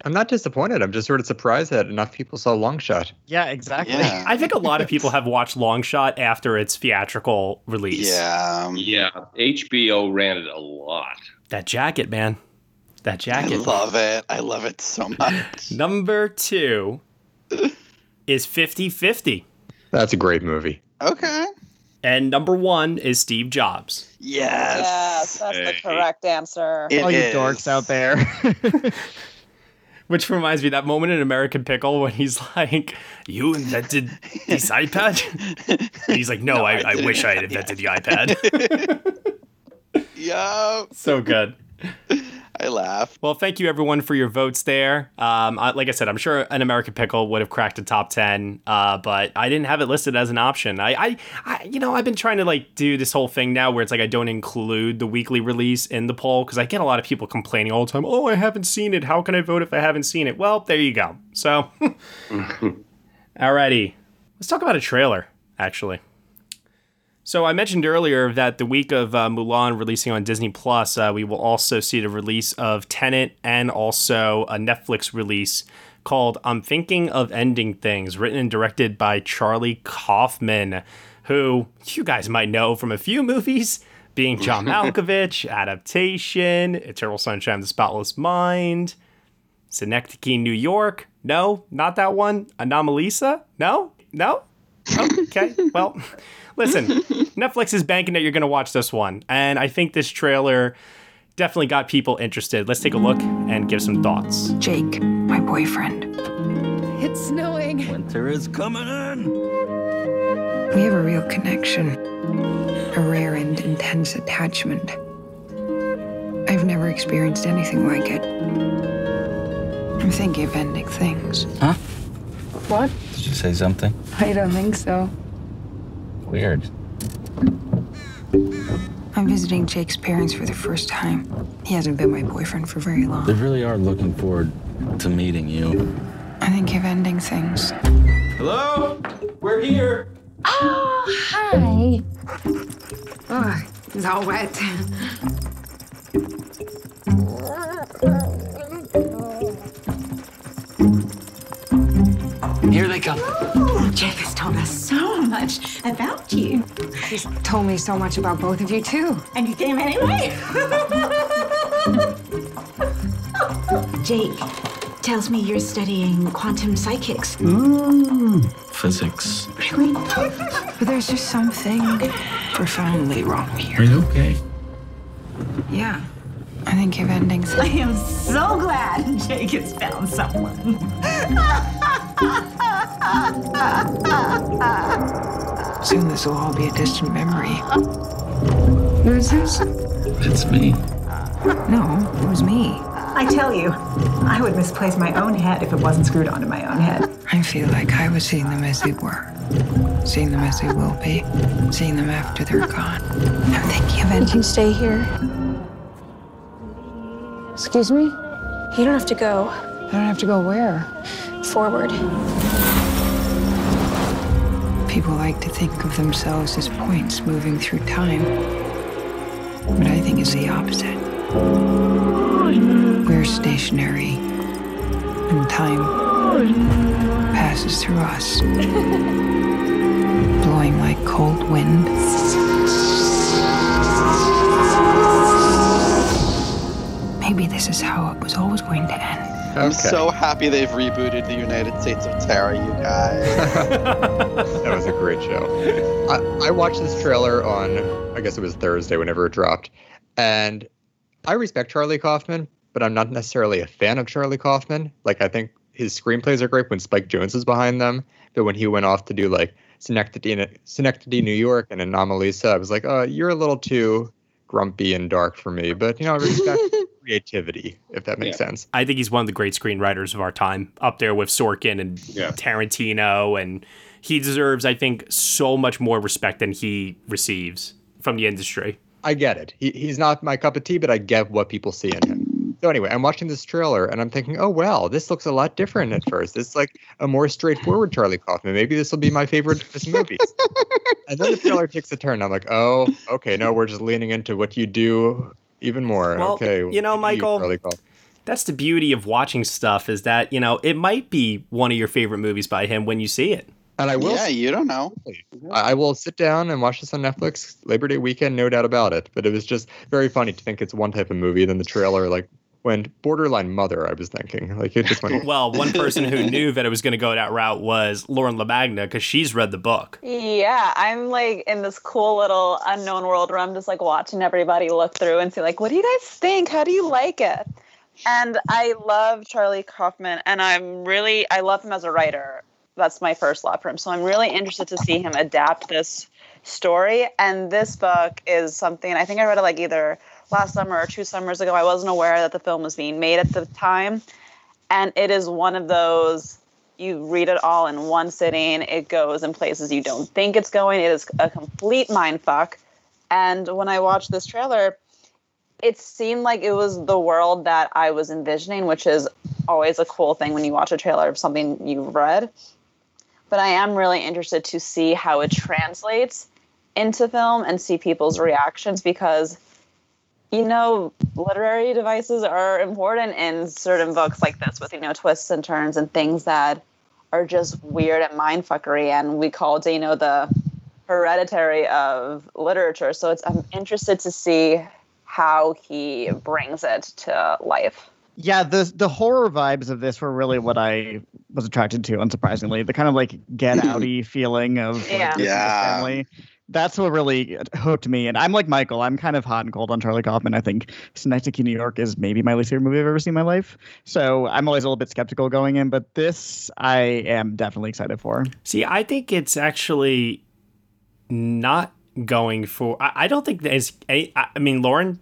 S6: I'm not disappointed. I'm just sort of surprised that enough people saw Longshot.
S3: Yeah, exactly.
S7: Yeah.
S4: I think a lot of people have watched Long Shot after its theatrical release.
S7: Yeah.
S9: Yeah. HBO ran it a lot.
S4: That jacket, man. That jacket.
S7: I love it. I love it so much.
S4: Number two is 50 50.
S6: That's a great movie.
S7: Okay.
S4: And number one is Steve Jobs.
S7: Yes.
S8: Yes, that's the correct answer.
S7: It
S3: All you
S7: is.
S3: dorks out there.
S4: Which reminds me of that moment in American Pickle when he's like, You invented this iPad? And he's like, No,
S7: No,
S4: I,
S7: I
S4: I, wish I had
S7: invent
S4: invented the iPad.
S7: Yup.
S4: so good.
S7: I laugh.
S4: Well, thank you everyone for your votes there. Um, I, like I said, I'm sure an American Pickle would have cracked the top ten, uh, but I didn't have it listed as an option. I, I, I, you know, I've been trying to like do this whole thing now where it's like I don't include the weekly release in the poll because I get a lot of people complaining all the time. Oh, I haven't seen it. How can I vote if I haven't seen it? Well, there you go. So, alrighty, let's talk about a trailer. Actually. So I mentioned earlier that the week of uh, Mulan releasing on Disney Plus, uh, we will also see the release of Tenet and also a Netflix release called "I'm Thinking of Ending Things," written and directed by Charlie Kaufman, who you guys might know from a few movies, being John Malkovich, Adaptation, Eternal Sunshine of the Spotless Mind, Synecdoche, New York. No, not that one. Anomalisa. No, no. Okay. Well, listen, Netflix is banking that you're going to watch this one. And I think this trailer definitely got people interested. Let's take a look and give some thoughts.
S15: Jake, my boyfriend.
S16: It's snowing.
S17: Winter is coming in.
S15: We have a real connection, a rare and intense attachment. I've never experienced anything like it. I'm thinking of ending things.
S17: Huh?
S16: What?
S17: Did you say something?
S16: I don't think so.
S17: Weird.
S15: I'm visiting Jake's parents for the first time. He hasn't been my boyfriend for very long.
S17: They really are looking forward to meeting you.
S15: I think of ending things.
S12: Hello? We're here.
S16: Oh, hi.
S15: Oh, it's all wet.
S17: Here they come.
S15: Oh, Jake has told us so much about you. He's told me so much about both of you, too.
S18: And you came anyway? Jake tells me you're studying quantum psychics.
S17: Ooh. Physics.
S18: Really?
S15: But there's just something profoundly wrong here.
S17: Are you okay?
S15: Yeah. I think of ending things.
S18: I am so glad Jake has found someone.
S15: Soon this will all be a distant memory. Who is this?
S17: It's me.
S15: No, it was me.
S18: I tell you, I would misplace my own head if it wasn't screwed onto my own head.
S15: I feel like I was seeing them as they were, seeing them as they will be, seeing them after they're gone. I'm thinking of
S16: You
S15: ending.
S16: can stay here. Excuse me? You don't have to go.
S15: I don't have to go where?
S16: Forward.
S15: People like to think of themselves as points moving through time. But I think it's the opposite. We're stationary, and time passes through us, blowing like cold wind. Maybe this is how it was always going to end.
S7: I'm so happy they've rebooted the United States of Terror, you guys.
S6: that was a great show. I, I watched this trailer on, I guess it was Thursday, whenever it dropped, and I respect Charlie Kaufman, but I'm not necessarily a fan of Charlie Kaufman. Like, I think his screenplays are great when Spike Jonze is behind them, but when he went off to do like Synecdoche, Synecdoche New York, and Anomalisa, I was like, oh, you're a little too grumpy and dark for me. But you know, I respect creativity, if that makes sense.
S4: I think he's one of the great screenwriters of our time, up there with Sorkin and
S9: Yeah.
S4: Tarantino, and he deserves, I think, so much more respect than he receives from the industry.
S6: I get it. He, he's not my cup of tea, but I get what people see in him. So anyway, I'm watching this trailer and I'm thinking, oh well, this looks a lot different at first. It's like a more straightforward Charlie Kaufman. Maybe this will be my favorite of his movies. and then the trailer takes a turn. I'm like, oh, okay, no, we're just leaning into what you do even more.
S4: Well,
S6: okay,
S4: you know, Michael,
S6: Charlie Kaufman.
S4: That's the beauty of watching stuff is that, you know, it might be one of your favorite movies by him when you see it.
S6: And I will.
S7: yeah, you don't know.
S6: I I will sit down and watch this on Netflix Labor Day weekend, no doubt about it. But it was just very funny to think it's one type of movie. Then the trailer like went borderline mother. I was thinking like it just went.
S4: Well, one person who knew that it was going to go that route was Lauren LaMagna because she's read the book.
S8: Yeah, I'm like in this cool little unknown world where I'm just like watching everybody look through and see like, what do you guys think? How do you like it? And I love Charlie Kaufman, and I'm really I love him as a writer. That's my first love for him. So I'm really interested to see him adapt this story. And this book is something I think I read it like either last summer or two summers ago. I wasn't aware that the film was being made at the time, and it is one of those you read it all in one sitting. It goes in places you don't think it's going. It is a complete mind fuck. And when I watched this trailer, it seemed like it was the world that I was envisioning, which is always a cool thing when you watch a trailer of something you've read. But I am really interested to see how it translates into film and see people's reactions because you know, literary devices are important in certain books like this with, you know, twists and turns and things that are just weird and mindfuckery. And we call Dano the hereditary of literature. So it's I'm interested to see how he brings it to life.
S3: Yeah, the the horror vibes of this were really what I was attracted to, unsurprisingly. The kind of like get outy feeling of like,
S8: Yeah.
S3: this is a
S7: Yeah.
S3: family. That's what really hooked me. And I'm like Michael. I'm kind of hot and cold on Charlie Kaufman. I think Synecdoche, New York is maybe my least favorite movie I've ever seen in my life. So I'm always a little bit skeptical going in, but this I am definitely excited for.
S4: See, I think it's actually not going for. I, I don't think there's. I, I mean, Lauren,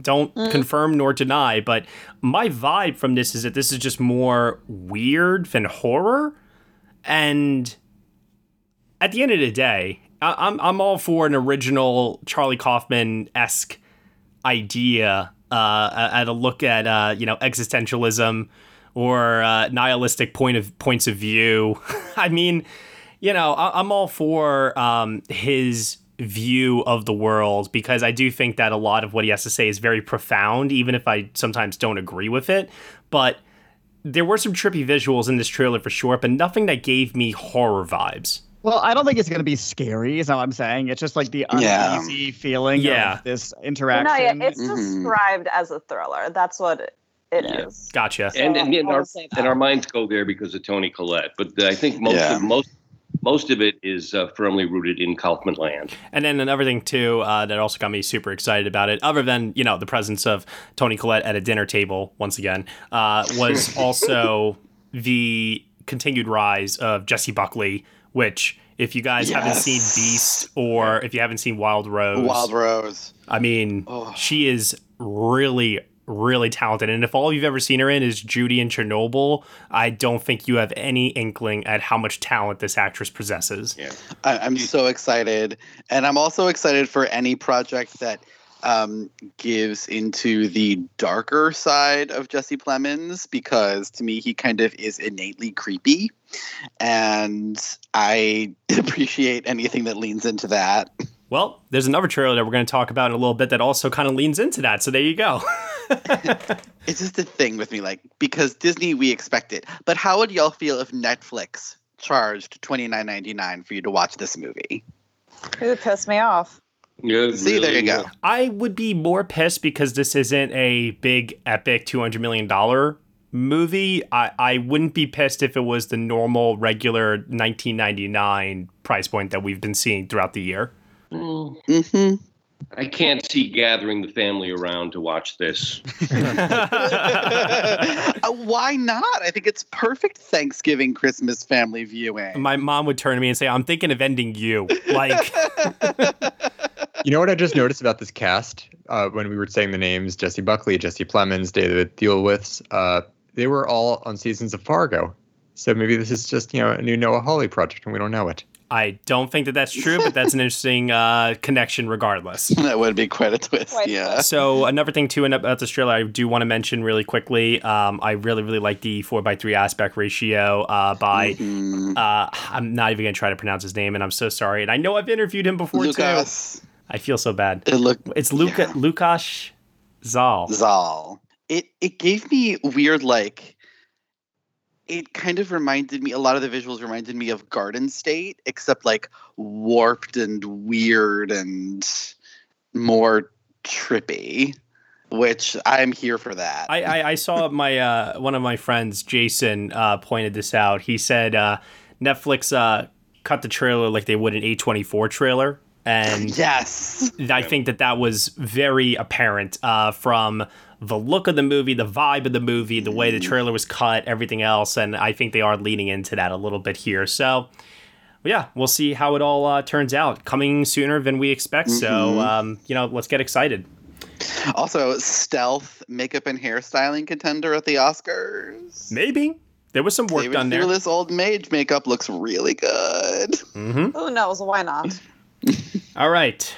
S4: don't mm. confirm nor deny, but my vibe from this is that this is just more weird than horror, and at the end of the day, I, I'm I'm all for an original Charlie Kaufman esque idea uh, at a look at uh, you know existentialism or uh, nihilistic point of points of view. I mean, you know, I, I'm all for um, his view of the world because I do think that a lot of what he has to say is very profound, even if I sometimes don't agree with it. But there were some trippy visuals in this trailer for sure, but nothing that gave me horror vibes.
S3: Well, I don't think it's going to be scary, is how I'm saying. It's just like the
S7: Yeah.
S3: uneasy feeling
S4: Yeah.
S3: of this interaction.
S8: No,
S3: interaction.
S8: yeah, it's
S7: Mhm.
S8: described as a thriller. That's what it, it is.
S4: Gotcha.
S9: and and, and our
S8: will say that.
S9: and our minds go there because of Toni Collette. But I think most
S7: Yeah.
S9: of, most most of it is uh, firmly rooted in Kaufman land.
S4: And then another thing too uh, that also got me super excited about it, other than you know the presence of Toni Collette at a dinner table once again, uh, was also the continued rise of Jessie Buckley. Which, if you guys haven't seen Beast or if you haven't seen Wild Rose,
S7: Wild Rose.
S4: I mean,
S7: Oh.
S4: she is really, really talented. And if all you've ever seen her in is Judy in Chernobyl, I don't think you have any inkling at how much talent this actress possesses.
S9: Yeah.
S7: I, I'm so excited, and I'm also excited for any project that um, gives into the darker side of Jesse Plemons because to me he kind of is innately creepy, and I appreciate anything that leans into that.
S4: Well, there's another trailer that we're going to talk about in a little bit that also kind of leans into that. So there you go.
S7: It's just a thing with me, like because Disney we expect it, but how would y'all feel if Netflix charged twenty nine ninety nine for you to watch this movie?
S8: Who pissed me off?
S9: Yeah,
S7: See, there you go.
S4: I would be more pissed because this isn't a big, epic $200 million movie. I, I wouldn't be pissed if it was the normal, regular 1999 price point that we've been seeing throughout the year.
S7: Mm-hmm.
S9: I can't see gathering the family around to watch this.
S7: Uh, why not? I think it's perfect Thanksgiving Christmas family viewing.
S4: My mom would turn to me and say, I'm thinking of ending you. Like,
S6: You know what I just noticed about this cast uh, when we were saying the names Jessie Buckley, Jesse Plemons, David Thewlis, uh, they were all on seasons of Fargo. So maybe this is just you know a new Noah Hawley project and we don't know it.
S4: I don't think that that's true, but that's an interesting uh, connection regardless.
S7: that would be quite a twist.
S8: Quite
S7: yeah.
S4: So another thing too about this trailer, I do want to mention really quickly. Um, I really, really like the four by three aspect ratio uh, by.
S7: Mhm.
S4: Uh, I'm not even gonna try to pronounce his name, and I'm so sorry. And I know I've interviewed him before
S7: Lucas.
S4: too. I feel so bad.
S7: It look
S4: It's Luca
S7: yeah.
S4: Łukasz Żal.
S7: Zal. It it gave me weird like it kind of reminded me a lot of the visuals reminded me of Garden State, except like warped and weird and more trippy. Which I'm here for that.
S4: I, I, I saw my uh, one of my friends, Jason, uh, pointed this out. He said uh, Netflix uh, cut the trailer like they would an A24 trailer, and
S7: yes,
S4: I think that that was very apparent uh, from the look of the movie, the vibe of the movie, the way the trailer was cut, everything else, and I think they are leaning into that a little bit here. So. Yeah, we'll see how it all uh, turns out. Coming sooner than we expect. So,
S7: Mhm.
S4: um, you know, let's get excited.
S7: Also, stealth makeup and hairstyling contender at the Oscars.
S4: Maybe there was some work
S7: David
S4: done there.
S7: Fearless old mage makeup looks really good.
S4: Mm-hmm.
S8: Who knows? Why not?
S4: All right.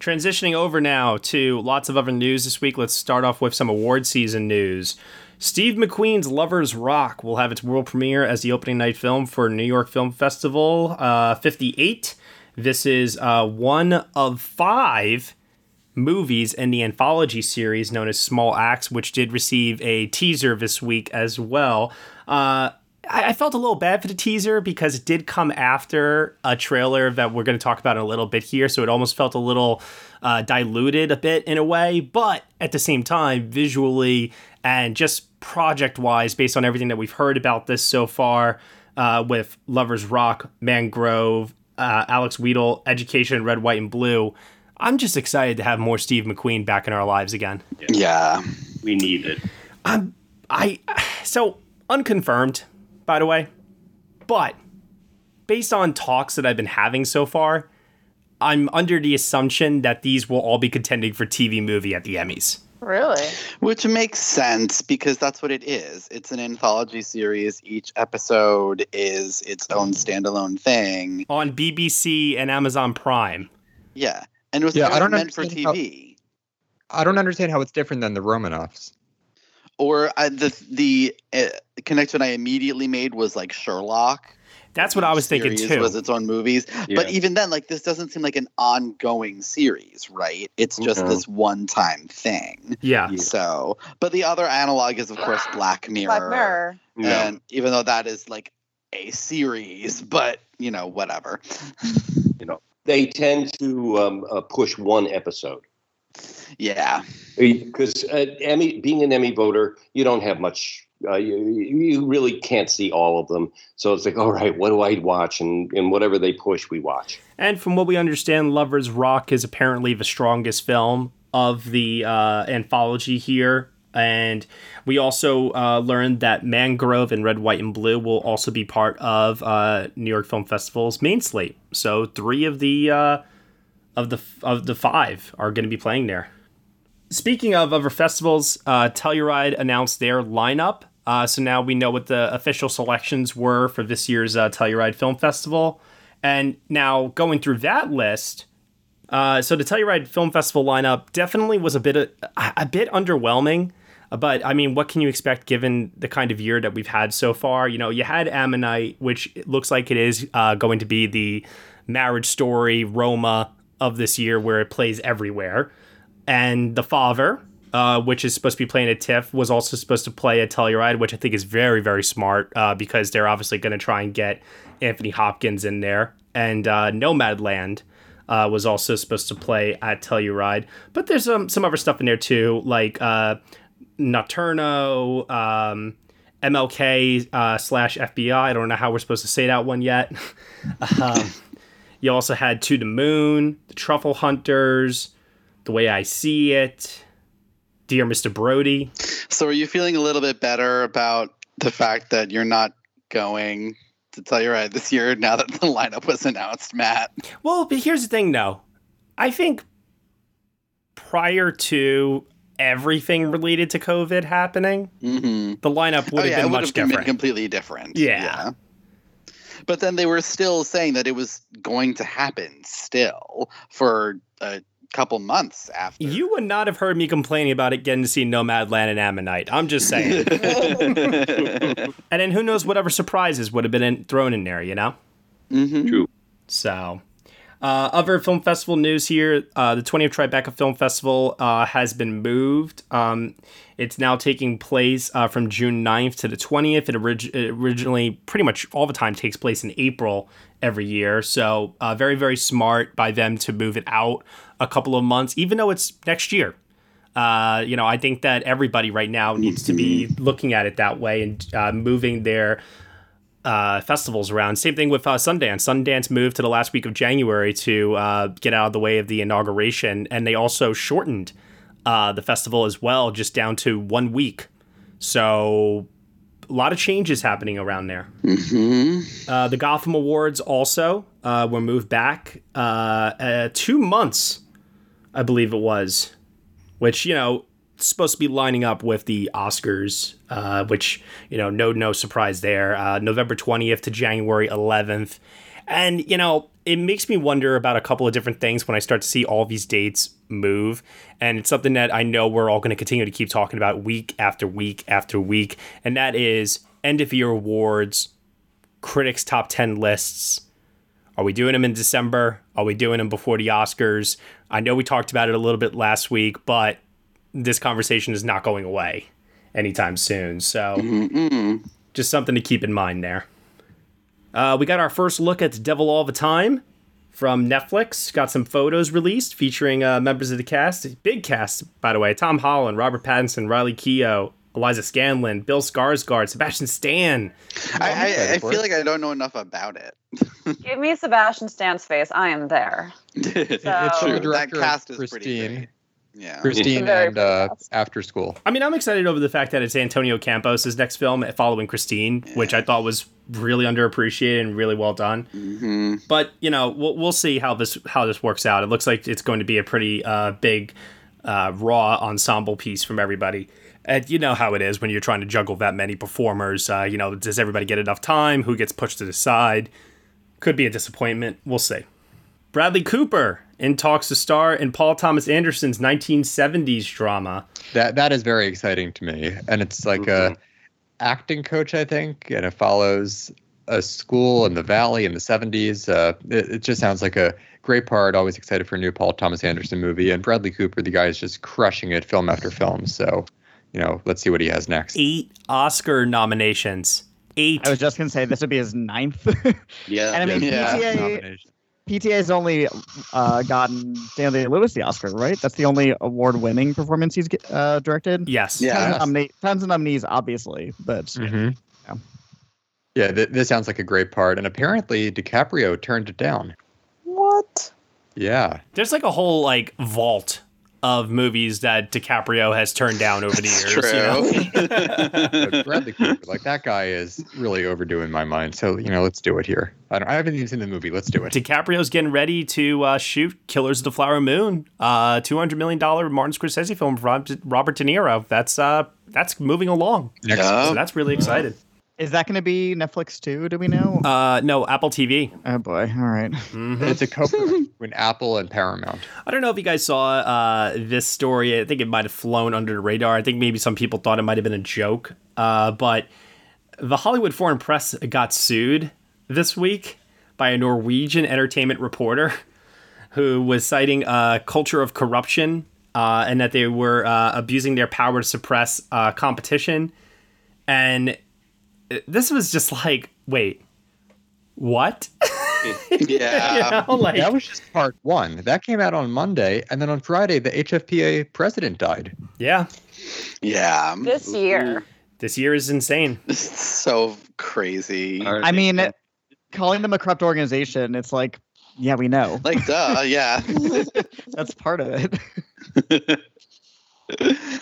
S4: Transitioning over now to lots of other news this week. Let's start off with some award season news. Steve McQueen's Lovers Rock will have its world premiere as the opening night film for New York Film Festival uh, 58. This is uh, one of five movies in the anthology series known as Small Axe, which did receive a teaser this week as well. Uh, I, I felt a little bad for the teaser because it did come after a trailer that we're going to talk about in a little bit here. So it almost felt a little uh, diluted a bit in a way. But at the same time, visually and just project wise, based on everything that we've heard about this so far uh, with Lovers Rock, Mangrove, uh, Alex Wheatle, Education, Red, White, and Blue. I'm just excited to have more Steve McQueen back in our lives again.
S7: Yeah,
S9: we need it.
S4: Um, I so unconfirmed, by the way, but based on talks that I've been having so far, I'm under the assumption that these will all be contending for TV movie at the Emmys.
S8: Really?
S7: Which makes sense because that's what it is. It's an anthology series. Each episode is its own standalone thing
S4: on BBC and Amazon Prime.
S7: Yeah, and it was
S6: yeah, I don't
S7: meant for TV.
S6: How, I don't understand how it's different than the Romanoffs.
S7: Or uh, the the uh, connection I immediately made was like Sherlock.
S4: That's what I was thinking too.
S7: Was its own movies,
S9: Yeah.
S7: but even then, like this doesn't seem like an ongoing series, right? It's just
S9: No.
S7: this one-time thing.
S4: Yeah.
S7: So, but the other analog is of course Black Mirror.
S8: Black Mirror.
S9: Yeah.
S7: And even though that is like a series, but you know, whatever.
S9: You know, they tend to um, uh, push one episode
S7: Yeah.
S9: because uh, Emmy, being an Emmy voter, you don't have much. Uh, you, you really can't see all of them, so it's like, all right, what do I watch? And and whatever they push, we watch.
S4: And from what we understand, Lovers Rock is apparently the strongest film of the uh, anthology here. And we also uh, learned that Mangrove and Red, White, and Blue will also be part of uh, New York Film Festival's main slate. So three of the uh, of the of the five are going to be playing there. Speaking of other festivals, uh, Telluride announced their lineup. Uh, so now we know what the official selections were for this year's uh, Telluride Film Festival. And now going through that list, uh, so the Telluride Film Festival lineup definitely was a bit a, a bit underwhelming. But I mean, what can you expect given the kind of year that we've had so far? You know, you had Ammonite, which looks like it is uh, going to be the marriage story Roma of this year, where it plays everywhere and the father, uh, which is supposed to be playing at TIFF, was also supposed to play at Telluride, which I think is very, very smart uh, because they're obviously going to try and get Anthony Hopkins in there. And uh, Nomadland uh, was also supposed to play at Telluride, but there's um, some other stuff in there too, like uh, Nocturno, um, MLK uh, slash FBI. I don't know how we're supposed to say that one yet. um, you also had To the Moon, The Truffle Hunters, The Way I See It, Dear Mr. Brody.
S7: So, are you feeling a little bit better about the fact that you're not going to Telluride this year now that the lineup was announced, Matt?
S4: Well, but here's the thing, though. I think prior to everything related to COVID happening,
S7: Mm-hmm.
S4: the lineup would
S7: oh,
S4: have
S7: yeah,
S4: been
S7: it would
S4: much
S7: have been
S4: different.
S7: completely different.
S4: Yeah.
S7: But then they were still saying that it was going to happen still for a couple months after.
S4: You would not have heard me complaining about it getting to see Nomadland and Ammonite. I'm just saying. and then who knows whatever surprises would have been in, thrown in there, you know?
S7: Mm-hmm.
S9: True.
S4: So, uh, other film festival news here: uh, the 20th Tribeca Film Festival uh, has been moved. Um, it's now taking place uh, from June 9th to the 20th. It, orig- it originally, pretty much all the time, takes place in April every year. So, uh, very, very smart by them to move it out a couple of months, even though it's next year. Uh, you know, I think that everybody right now needs to be looking at it that way and uh, moving their uh, festivals around. Same thing with uh, Sundance. Sundance moved to the last week of January to uh, get out of the way of the inauguration, and they also shortened uh, the festival as well, just down to one week. So a lot of changes happening around there.
S7: Mm-hmm.
S4: Uh, the Gotham Awards also uh, were moved back uh, uh, two months, I believe it was, which you know supposed to be lining up with the Oscars, uh, which you know no no surprise there. Uh, November twentieth to January eleventh, and you know it makes me wonder about a couple of different things when I start to see all these dates move, and it's something that I know we're all going to continue to keep talking about week after week after week, and that is end of year awards, critics top ten lists. Are we doing them in December? Are we doing them before the Oscars? I know we talked about it a little bit last week, but this conversation is not going away anytime soon. So
S7: Mm-mm.
S4: Just something to keep in mind there. Uh, we got our first look at Devil All the Time from Netflix. Got some photos released featuring uh, members of the cast. Big cast, by the way. Tom Holland, Robert Pattinson, Riley Keough, Eliza Scanlen, Bill Skarsgård, Sebastian Stan.
S7: I, I, I feel like I don't know enough about it.
S8: Give me Sebastian Stan's face. I am there.
S6: It's
S8: So-
S6: from the
S7: That
S6: director
S7: cast
S6: of
S7: is pretty
S6: Christine.
S7: great. Yeah.
S6: Christine
S8: Very
S6: and uh, After School.
S4: I mean, I'm excited over the fact that it's Antonio Campos' next film following Christine, which I thought was really underappreciated and really well done.
S7: hmm
S4: But you know, we'll, we'll see how this how this works out. It looks like it's going to be a pretty uh, big, uh, raw ensemble piece from everybody. And you know how it is when you're trying to juggle that many performers. Uh, you know, does everybody get enough time? Who gets pushed to the side? Could be a disappointment. We'll see. Bradley Cooper in talks to star in Paul Thomas Anderson's 1970s drama.
S6: That that is very exciting to me, and it's like a acting coach, I think, and it follows a school in the Valley in the '70s. Uh, it, it just sounds like a great part. Always excited for a new Paul Thomas Anderson movie, and Bradley Cooper, the guy is just crushing it, film after film. So, you know, let's see what he has next.
S4: Eight Oscar nominations. Eight.
S3: I was just gonna say this would be his ninth.
S9: Yeah.
S3: and I mean,
S7: Yeah.
S3: PTA,
S6: Nomination.
S3: PTA has only uh, gotten Daniel Day Lewis the Oscar, right? That's the only award-winning performance he's uh, directed.
S4: Yes.
S7: Yeah.
S3: Tons of, nomina- tons of nominees, obviously, but
S6: Mhm.
S3: Yeah.
S6: Yeah, th- this sounds like a great part, and apparently DiCaprio turned it down.
S8: What?
S6: Yeah,
S4: There's like a whole like vault of movies that DiCaprio has turned down over the years. you know?
S6: Bradley Cooper, like that guy is really overdoing my mind. So you know, let's do it here. I, don't, I haven't even seen the movie. Let's do it.
S4: DiCaprio's getting ready to uh, shoot Killers of the Flower Moon, uh, two hundred million dollar Martin Scorsese film with Rob- Robert De Niro. That's uh, that's moving along.
S6: Next,
S7: Yeah.
S4: So that's really excited.
S3: Is that going to be Netflix too? Do we know?
S4: Uh, no, Apple TV.
S3: oh boy! All right.
S6: It's a co-production between Apple and Paramount.
S4: I don't know if you guys saw uh, this story. I think it might have flown under the radar. I think maybe some people thought it might have been a joke. Uh, but the Hollywood Foreign Press got sued this week by a Norwegian entertainment reporter who was citing a culture of corruption uh, and that they were uh, abusing their power to suppress uh, competition. And this was just like, wait, what?
S7: Yeah.
S4: You know, like-
S6: That was just part one. That came out on Monday, and then on Friday, the HFPA president died.
S4: yeah,
S7: Yeah.
S8: This year.
S4: this year is insane.
S7: So crazy.
S3: I mean, calling them a corrupt organization, it's like, yeah, we know.
S7: Like, duh, yeah.
S3: That's part of it.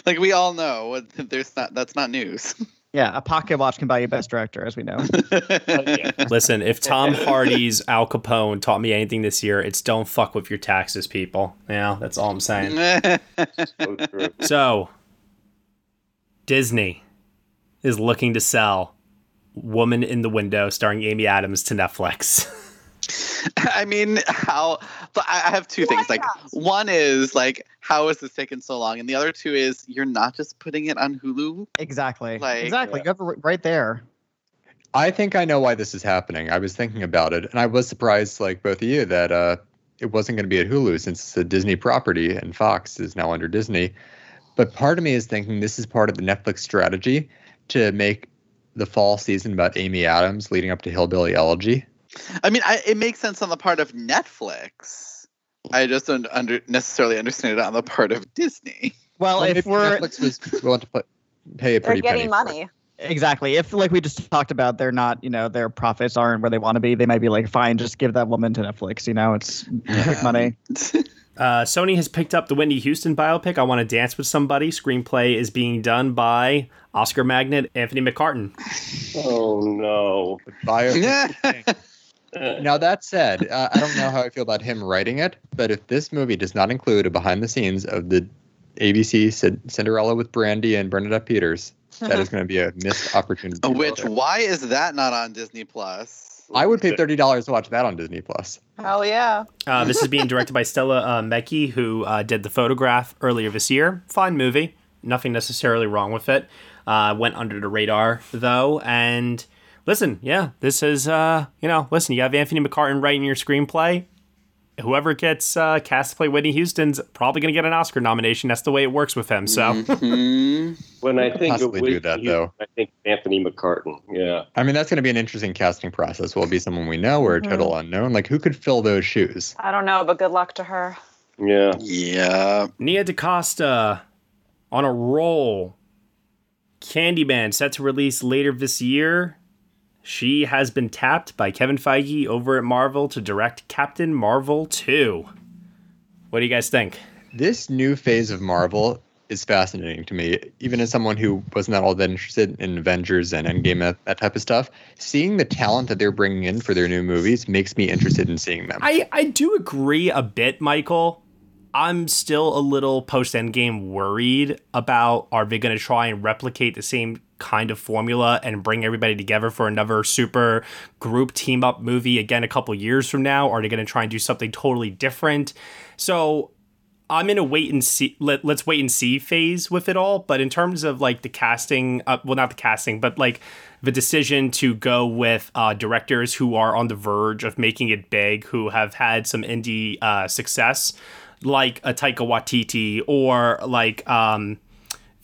S7: like we all know, what- there's not. That's not news.
S3: Yeah, a pocket watch can buy you best director, as we know.
S4: Listen, if Tom Hardy's Al Capone taught me anything this year, it's don't fuck with your taxes, people. Yeah, that's all I'm saying.
S9: So true.
S4: So, Disney is looking to sell Woman in the Window starring Amy Adams to Netflix.
S7: I mean, how? I I have two things. Like, one is like, how is this taking so long? And the other two is you're not just putting it on Hulu.
S3: Exactly.
S7: Like-
S3: exactly. You have it right there.
S6: I think I know why this is happening. I was thinking about it, and I was surprised, like both of you, that uh, it wasn't going to be at Hulu since it's a Disney property and Fox is now under Disney. But part of me is thinking this is part of the Netflix strategy to make the fall season about Amy Adams leading up to Hillbilly Elegy.
S7: I mean, I, it makes sense on the part of Netflix. I just don't under, necessarily understand it on the part of Disney.
S3: Well,
S6: Well,
S3: if we're
S6: Netflix was willing to put, pay a
S8: They're
S6: pretty penny.
S8: getting
S6: for it.
S8: money.
S3: exactly, if like we just talked about, they're not, you know, their profits aren't where they want to be. They might be like, fine, just give that woman to Netflix. You know, it's quick money.
S4: Uh, Sony has picked up the Whitney Houston biopic, I Want to Dance with Somebody. Screenplay is being done by Oscar magnate Anthony McCarten.
S9: Oh no.
S6: Bio- now that said, uh, I don't know how I feel about him writing it, but if this movie does not include a behind the scenes of the ABC Cin- Cinderella with Brandy and Bernadette Peters, that is going to be a missed opportunity.
S7: Which why is that not on Disney Plus?
S6: I would pay thirty dollars to watch that on Disney Plus.
S8: Hell yeah.
S4: Uh, this is being directed by Stella uh, Meghie, who uh, did The Photograph earlier this year. Fine movie. Nothing necessarily wrong with it. Uh, went under the radar, though. And listen, yeah, this is, uh, you know, listen, you have Anthony McCarten writing your screenplay. whoever gets uh, cast to play Whitney Houston's probably going to get an Oscar nomination. That's the way it works with him. So
S7: Mm-hmm.
S9: When I think of
S6: Possibly do that,
S9: Houston,
S6: though.
S9: I think Anthony McCarten. Yeah.
S6: I mean, that's going to be an interesting casting process. Will it be someone we know or a total unknown? Like, who could fill those shoes?
S8: I don't know, but good luck to her.
S9: Yeah.
S7: Yeah.
S4: Nia DaCosta on a roll. Candyman set to release later this year. She has been tapped by Kevin Feige over at Marvel to direct Captain Marvel 2. What do you guys think?
S6: This new phase of Marvel is fascinating to me, even as someone who was not all that interested in Avengers and Endgame, that, that type of stuff. Seeing the talent that they're bringing in for their new movies makes me interested in seeing them.
S4: I, I do agree a bit, Michael. I'm still a little post Endgame worried about are they going to try and replicate the same kind of formula and bring everybody together for another super group team up movie again a couple years from now? Are they going to try and do something totally different? So I'm in a wait and see. Let, let's wait and see phase with it all. But in terms of like the casting, uh, well, not the casting, but like the decision to go with uh, directors who are on the verge of making it big, who have had some indie uh, success, like a Taika Waititi or like um,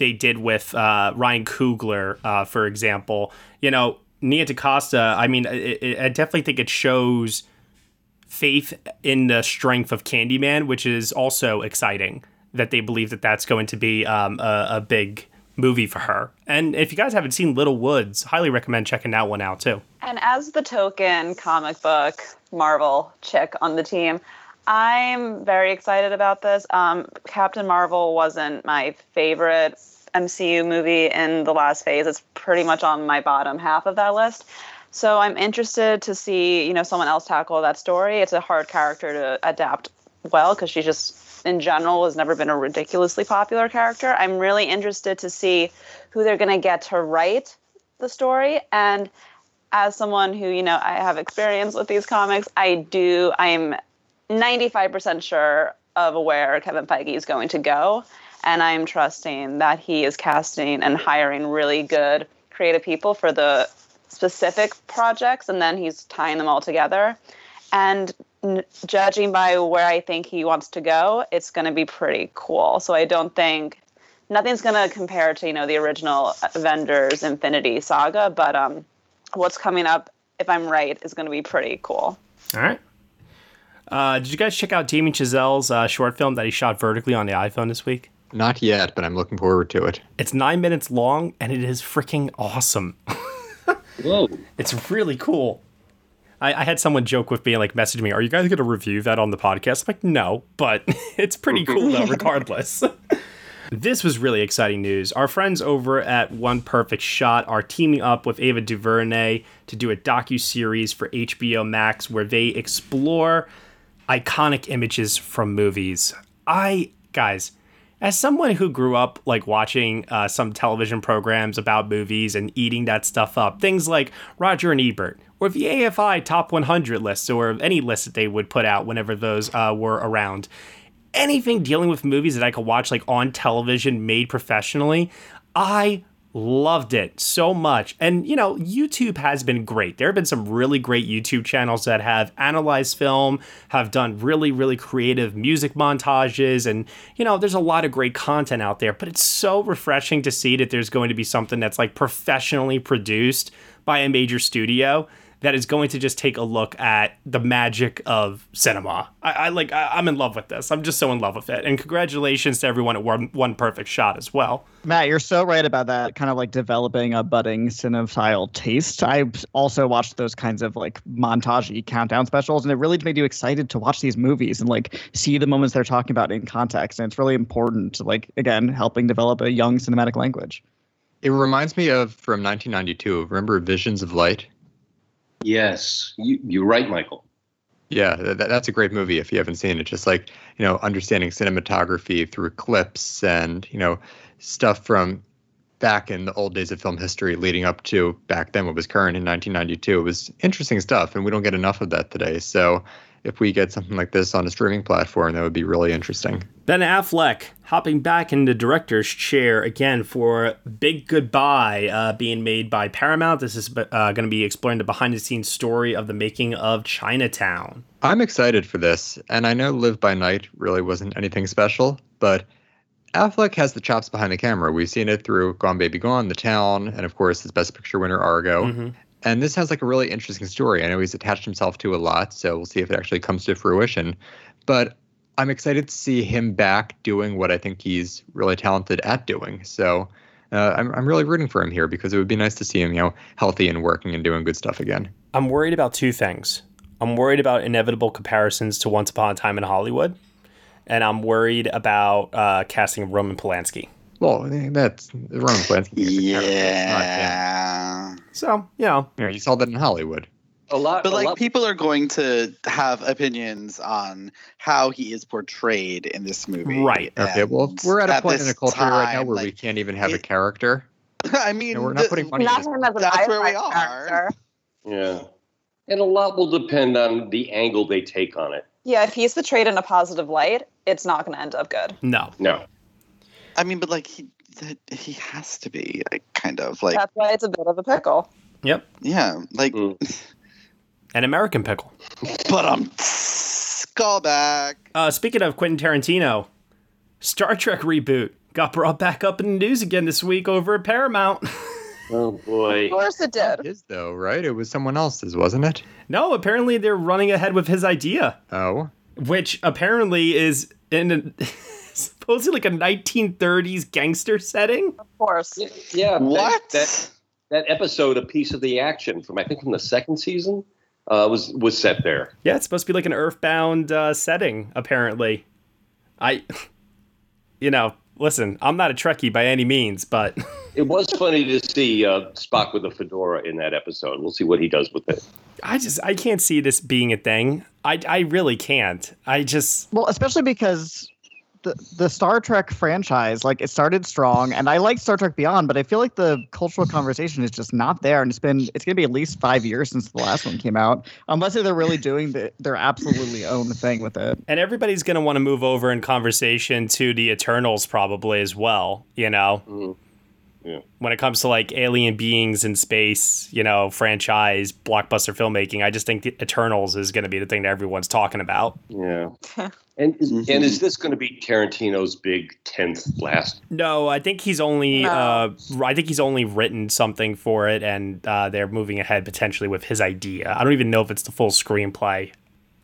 S4: they did with uh, Ryan Coogler, uh, for example. You know, Nia DaCosta. I mean, it, it, I definitely think it shows faith in the strength of Candyman, which is also exciting that they believe that that's going to be um, a, a big movie for her. And if you guys haven't seen Little Woods, highly recommend checking that one out too.
S8: And as the token comic book Marvel chick on the team, I'm very excited about this. Um, Captain Marvel wasn't my favorite MCU movie in the last phase. It's pretty much on my bottom half of that list. So I'm interested to see, you know, someone else tackle that story. It's a hard character to adapt well because she just, in general, has never been a ridiculously popular character. I'm really interested to see who they're going to get to write the story. And as someone who, you know, I have experience with these comics, I do, I'm 95% sure of where Kevin Feige is going to go. And I'm trusting that he is casting and hiring really good creative people for the specific projects and then he's tying them all together. And n- judging by where I think he wants to go, it's going to be pretty cool. So I don't think nothing's going to compare to, you know, the original Avengers Infinity Saga, but um what's coming up if I'm right is going to be pretty cool.
S4: All right. Uh, did you guys check out Damien Chazelle's uh, short film that he shot vertically on the iPhone this week?
S6: Not yet, but I'm looking forward to it.
S4: It's nine minutes long and it is freaking awesome.
S9: Whoa.
S4: It's really cool. I, I had someone joke with me, like message me, "Are you guys going to review that on the podcast?" I'm like, "No," but it's pretty cool though, regardless. this was really exciting news. Our friends over at One Perfect Shot are teaming up with Ava DuVernay to do a docu series for HBO Max where they explore iconic images from movies. I guys, as someone who grew up like watching uh, some television programs about movies and eating that stuff up, things like Roger and Ebert or the AFI Top 100 lists or any list that they would put out whenever those uh, were around. Anything dealing with movies that I could watch like on television made professionally, I loved it so much. And you know, YouTube has been great. There have been some really great YouTube channels that have analyzed film, have done really really creative music montages and you know, there's a lot of great content out there, but it's so refreshing to see that there's going to be something that's like professionally produced by a major studio that is going to just take a look at the magic of cinema. I, I like I, I'm in love with this. I'm just so in love with it. And congratulations to everyone at One, One Perfect Shot as well.
S3: Matt, you're so right about that. Kind of like developing a budding cinephile taste. I also watched those kinds of like montage countdown specials, and it really made you excited to watch these movies and like see the moments they're talking about in context. And it's really important to like again helping develop a young cinematic language.
S6: It reminds me of from 1992. Remember Visions of Light?
S9: Yes, you, you're right, Michael.
S6: Yeah, that, that's a great movie if you haven't seen it. Just like, you know, understanding cinematography through clips and, you know, stuff from back in the old days of film history leading up to back then what was current in 1992. It was interesting stuff, and we don't get enough of that today. So if we get something like this on a streaming platform, that would be really interesting.
S4: Ben Affleck hopping back into director's chair again for Big Goodbye, uh, being made by Paramount. This is uh, going to be exploring the behind the scenes story of the making of Chinatown.
S6: I'm excited for this, and I know Live by Night really wasn't anything special, but Affleck has the chops behind the camera. We've seen it through Gone Baby Gone, The Town, and of course his Best Picture winner Argo.
S4: Mm-hmm.
S6: And this sounds like a really interesting story. I know he's attached himself to a lot, so we'll see if it actually comes to fruition. But I'm excited to see him back doing what I think he's really talented at doing. So uh, I'm, I'm really rooting for him here because it would be nice to see him, you know, healthy and working and doing good stuff again.
S4: I'm worried about two things. I'm worried about inevitable comparisons to Once Upon a Time in Hollywood, and I'm worried about uh, casting Roman Polanski.
S6: Well, that's the Roman Polanski.
S7: Yeah.
S4: So you know,
S6: yeah, you saw that in Hollywood.
S9: A lot,
S7: but
S9: a
S7: like
S9: lot-
S7: people are going to have opinions on how he is portrayed in this movie.
S4: Right.
S6: Okay. Well, we're at a point in
S7: this
S6: the culture right now
S7: time,
S6: where we can't even have a character.
S7: I mean,
S6: You we're not
S7: the-
S6: putting money
S8: Not
S6: into
S8: him as
S7: That's where we are.
S8: character.
S9: Yeah. And a lot will depend on the angle they take on it.
S8: Yeah, if he's portrayed in a positive light, it's not going to end up good.
S4: no.
S9: No.
S7: I mean, but like he that he has to be like, kind of like
S8: That's why it's a bit of a pickle.
S4: Yep.
S7: yeah, like
S4: An American pickle.
S7: but I'm callback.
S4: Uh, speaking of Quentin Tarantino, Star Trek reboot got brought back up in the news again this week over at Paramount.
S9: Oh boy.
S8: Of course it did.
S6: His though, right? It was someone else's, wasn't it?
S4: no, apparently they're running ahead with his idea,
S6: Oh.
S4: which apparently is in a, supposedly like a 1930s gangster setting.
S8: Of course.
S9: Yeah. that-
S7: What?
S9: That, that episode, a piece of the action from I think from the second season, uh, was was set there.
S4: Yeah, it's supposed to be like an Earthbound uh, setting. Apparently, I, you know, listen, I'm not a Trekkie by any means, but
S9: It was funny to see uh, Spock with a fedora in that episode. We'll see what he does with it.
S4: I just I can't see this being a thing. I I really can't. I just
S3: Well, especially because the the Star Trek franchise, like it started strong, and I like Star Trek Beyond, but I feel like the cultural conversation is just not there, and it's been it's gonna be at least five years since the last one came out, unless they're really doing the, their absolutely own thing with it.
S4: and everybody's gonna want to move over in conversation to the Eternals probably as well. You know,
S9: Mhm. Yeah.
S4: when it comes to like alien beings in space, you know, franchise blockbuster filmmaking, I just think the Eternals is gonna be the thing that everyone's talking about.
S9: Yeah. And is, and is this going to be Tarantino's big tenth last?
S4: No, I think he's only.
S8: No.
S4: Uh, I think he's only written something for it, and uh, they're moving ahead potentially with his idea. I don't even know if it's the full screenplay.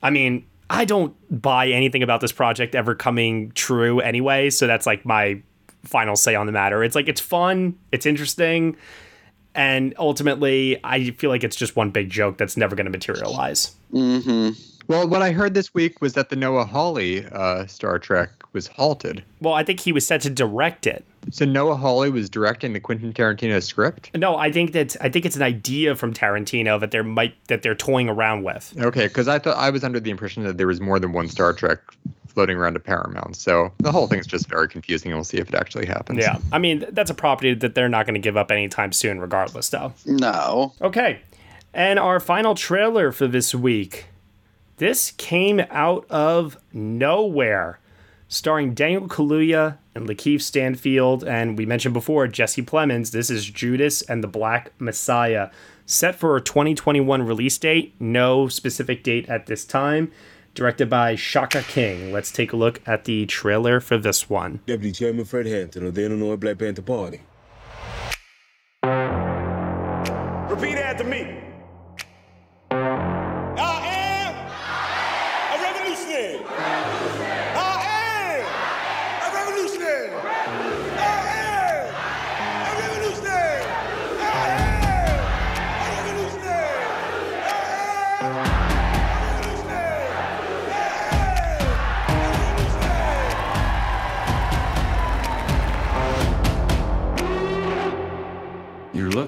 S4: I mean, I don't buy anything about this project ever coming true anyway, so that's like my final say on the matter. It's like it's fun, it's interesting, and ultimately, I feel like it's just one big joke that's never going to materialize.
S7: Mm-hmm.
S6: Well, what I heard this week was that the Noah Hawley uh, Star Trek was halted.
S4: Well, I think he was set to direct it.
S6: So Noah Hawley was directing the Quentin Tarantino script.
S4: No, I think that I think it's an idea from Tarantino that there might that they're toying around with.
S6: Okay, because I thought I was under the impression that there was more than one Star Trek floating around to Paramount. So the whole thing's just very confusing. and We'll see if it actually happens.
S4: Yeah, I mean that's a property that they're not going to give up anytime soon, regardless. Though.
S7: No.
S4: Okay, and our final trailer for this week. This came out of nowhere, starring Daniel Kaluuya and Lakeith Stanfield, and we mentioned before Jesse Plemons. This is Judas and the Black Messiah, set for a 2021 release date. No specific date at this time. Directed by Shaka King. Let's take a look at the trailer for this one.
S19: Deputy Chairman Fred Hampton of the Illinois Black Panther Party.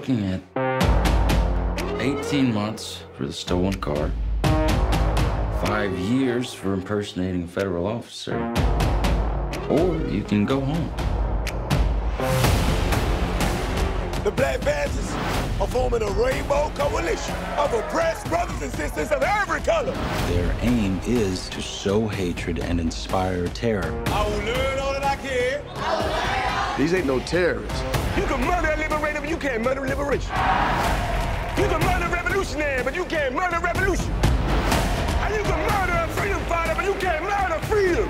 S17: Looking at 18 months for the stolen car, five years for impersonating a federal officer, or you can go home.
S19: The Black Panthers are forming a rainbow coalition of oppressed brothers and sisters of every color.
S17: Their aim is to sow hatred and inspire terror.
S19: I will learn all that I can. These ain't no terrorists. You can murder a liberator, but you can't murder liberation. You can murder revolutionary, but you can't murder revolution. And you can murder a freedom fighter, but you can't murder freedom.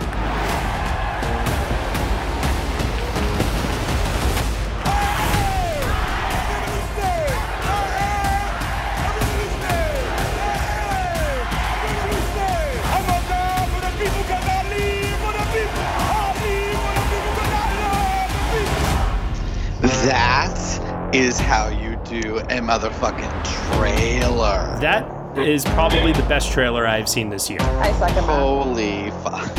S7: That is how you do a motherfucking trailer.
S4: That is probably the best trailer I've seen this year.
S8: I second
S7: Holy fuck.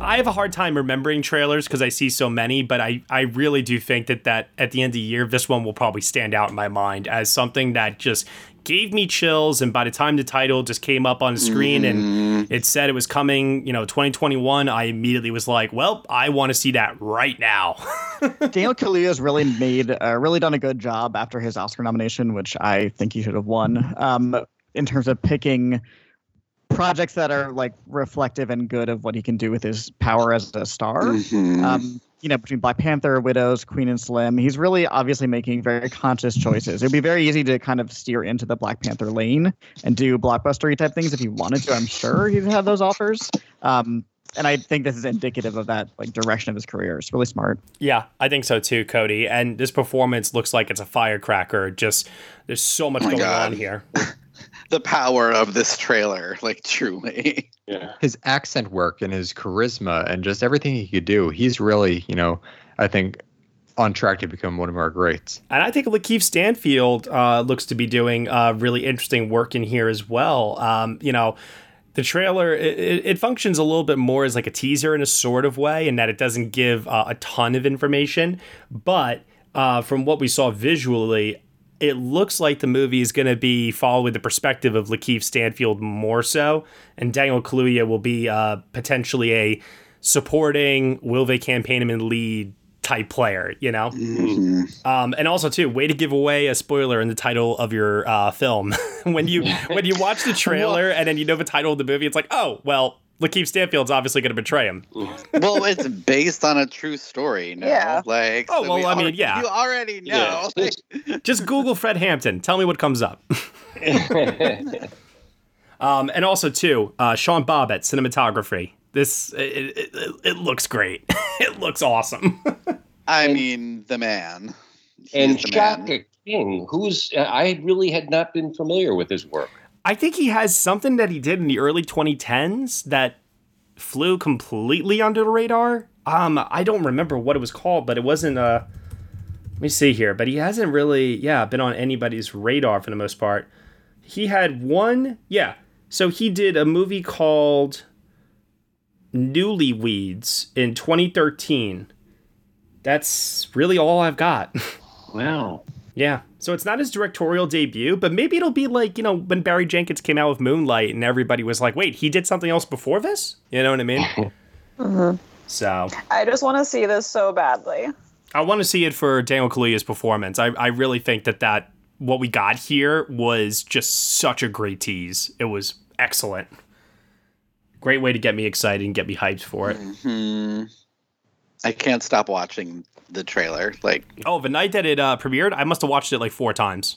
S4: I have a hard time remembering trailers because I see so many, but I, I really do think that, that at the end of the year, this one will probably stand out in my mind as something that just gave me chills. And by the time the title just came up on the screen and it said it was coming, you know, 2021, I immediately was like, well, I want to see that right now.
S3: Daniel Kaluuya's really made, uh, really done a good job after his Oscar nomination, which I think he should have won. Um, in terms of picking projects that are like reflective and good of what he can do with his power as a star.
S7: Mhm.
S3: Um, you know, between Black Panther, Widows, Queen and Slim, he's really obviously making very conscious choices. It'd be very easy to kind of steer into the Black Panther lane and do blockbustery type things if he wanted to. I'm sure he'd have those offers. Um, and I think this is indicative of that like direction of his career. It's really smart.
S4: Yeah, I think so too, Cody. And this performance looks like it's a firecracker. Just there's so much
S7: Oh
S4: going
S7: God.
S4: on here.
S7: The power of this trailer, like truly.
S9: Yeah.
S6: His accent work and his charisma and just everything he could do, he's really, you know, I think on track to become one of our greats.
S4: And I think Lakeith Stanfield uh, looks to be doing uh, really interesting work in here as well. Um, you know, the trailer it, it it functions a little bit more as like a teaser in a sort of way, in that it doesn't give uh, a ton of information. But uh, from what we saw visually, it looks like the movie is going to be following the perspective of Lakeith Stanfield more so, and Daniel Kaluuya will be uh, potentially a supporting, will they campaign him in lead type player, you know? Um, and also too, way to give away a spoiler in the title of your uh, film. when you when you watch the trailer and then you know the title of the movie, it's like, oh well, Lakeith Stanfield's obviously going to betray him.
S7: well, it's based on a true story. No?
S4: Yeah.
S7: Like,
S4: Oh,
S7: so
S4: well,
S7: we
S4: I mean,
S7: already-
S4: yeah.
S7: You already know.
S4: Just Google Fred Hampton. Tell me what comes up. um, and also too, uh, Sean Bobbitt, cinematography. This it, it, it looks great. it looks awesome.
S7: I mean, the man.
S9: and
S7: He's the.
S9: Shaka King, who's uh, I really had not been familiar with his work.
S4: I think he has something that he did in the early 2010s that flew completely under the radar. Um, I don't remember what it was called, but it wasn't. Uh, let me see here. But he hasn't really, yeah, been on anybody's radar for the most part. He had one, yeah. So he did a movie called Newlyweeds in 2013. That's really all I've got.
S9: Wow.
S4: Yeah. So it's not his directorial debut, but maybe it'll be like, you know, when Barry Jenkins came out with Moonlight and everybody was like, wait, he did something else before this? You know what I mean?
S8: Mhm.
S4: so
S8: I just want to see this so badly.
S4: I want to see it for Daniel Kaluuya's performance. I, I really think that that what we got here was just such a great tease. It was excellent. Great way to get me excited and get me hyped for it.
S7: Hmm. I can't stop watching the trailer. Like,
S4: Oh, the night that it uh, premiered, I must have watched it like four times.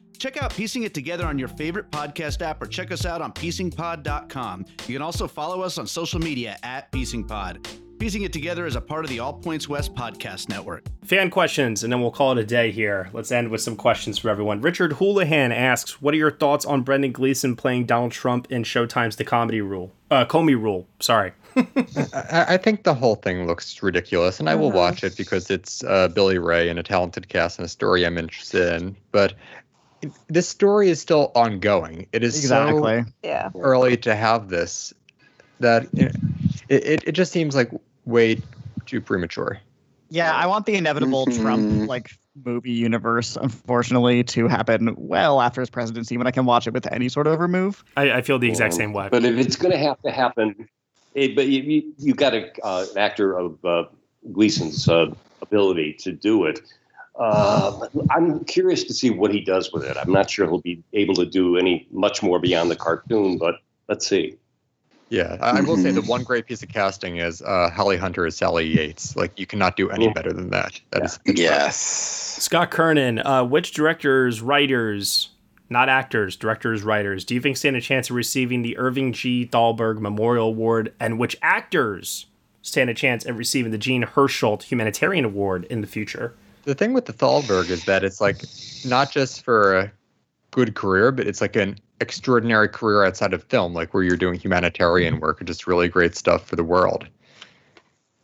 S20: Check out Piecing It Together on your favorite podcast app or check us out on piecingpod.com. You can also follow us on social media at piecingpod. Piecing It Together is a part of the All Points West podcast network.
S4: Fan questions, and then we'll call it a day here. Let's end with some questions for everyone. Richard Houlihan asks, "What are your thoughts on Brendan Gleeson playing Donald Trump in Showtime's The Comedy Rule? Uh, Comey Rule. Sorry."
S6: I, I think the whole thing looks ridiculous, and I will watch it because it's uh, Billy Ray and a talented cast and a story I'm interested in. But this story is still ongoing. It is
S3: Exactly.
S6: so
S8: Yeah.
S6: early to have this that you know, it, it, it just seems like way too premature.
S3: Yeah, I want the inevitable
S6: Mhm.
S3: Trump like movie universe, unfortunately, to happen well after his presidency when I can watch it with any sort of remove.
S4: I, I feel the exact same way.
S9: But if it's going to have to happen, it, but you, you, you got a, uh, an actor of uh, Gleeson's uh, ability to do it. Uh, I'm curious to see what he does with it. I'm not sure he'll be able to do any much more beyond the cartoon, but let's see.
S6: Yeah, I, I will say the one great piece of casting is uh, Holly Hunter as Sally Yates. Like you cannot do any better than that. That is
S7: yes.
S4: Scott Kernan, uh, which directors, writers, not actors, directors, writers, do you think stand a chance of receiving the Irving G. Thalberg Memorial Award, and which actors stand a chance of receiving the Jean Hersholt Humanitarian Award in the future?
S6: The thing with the Thalberg is that it's like not just for a good career, but it's like an extraordinary career outside of film, like where you're doing humanitarian work and just really great stuff for the world.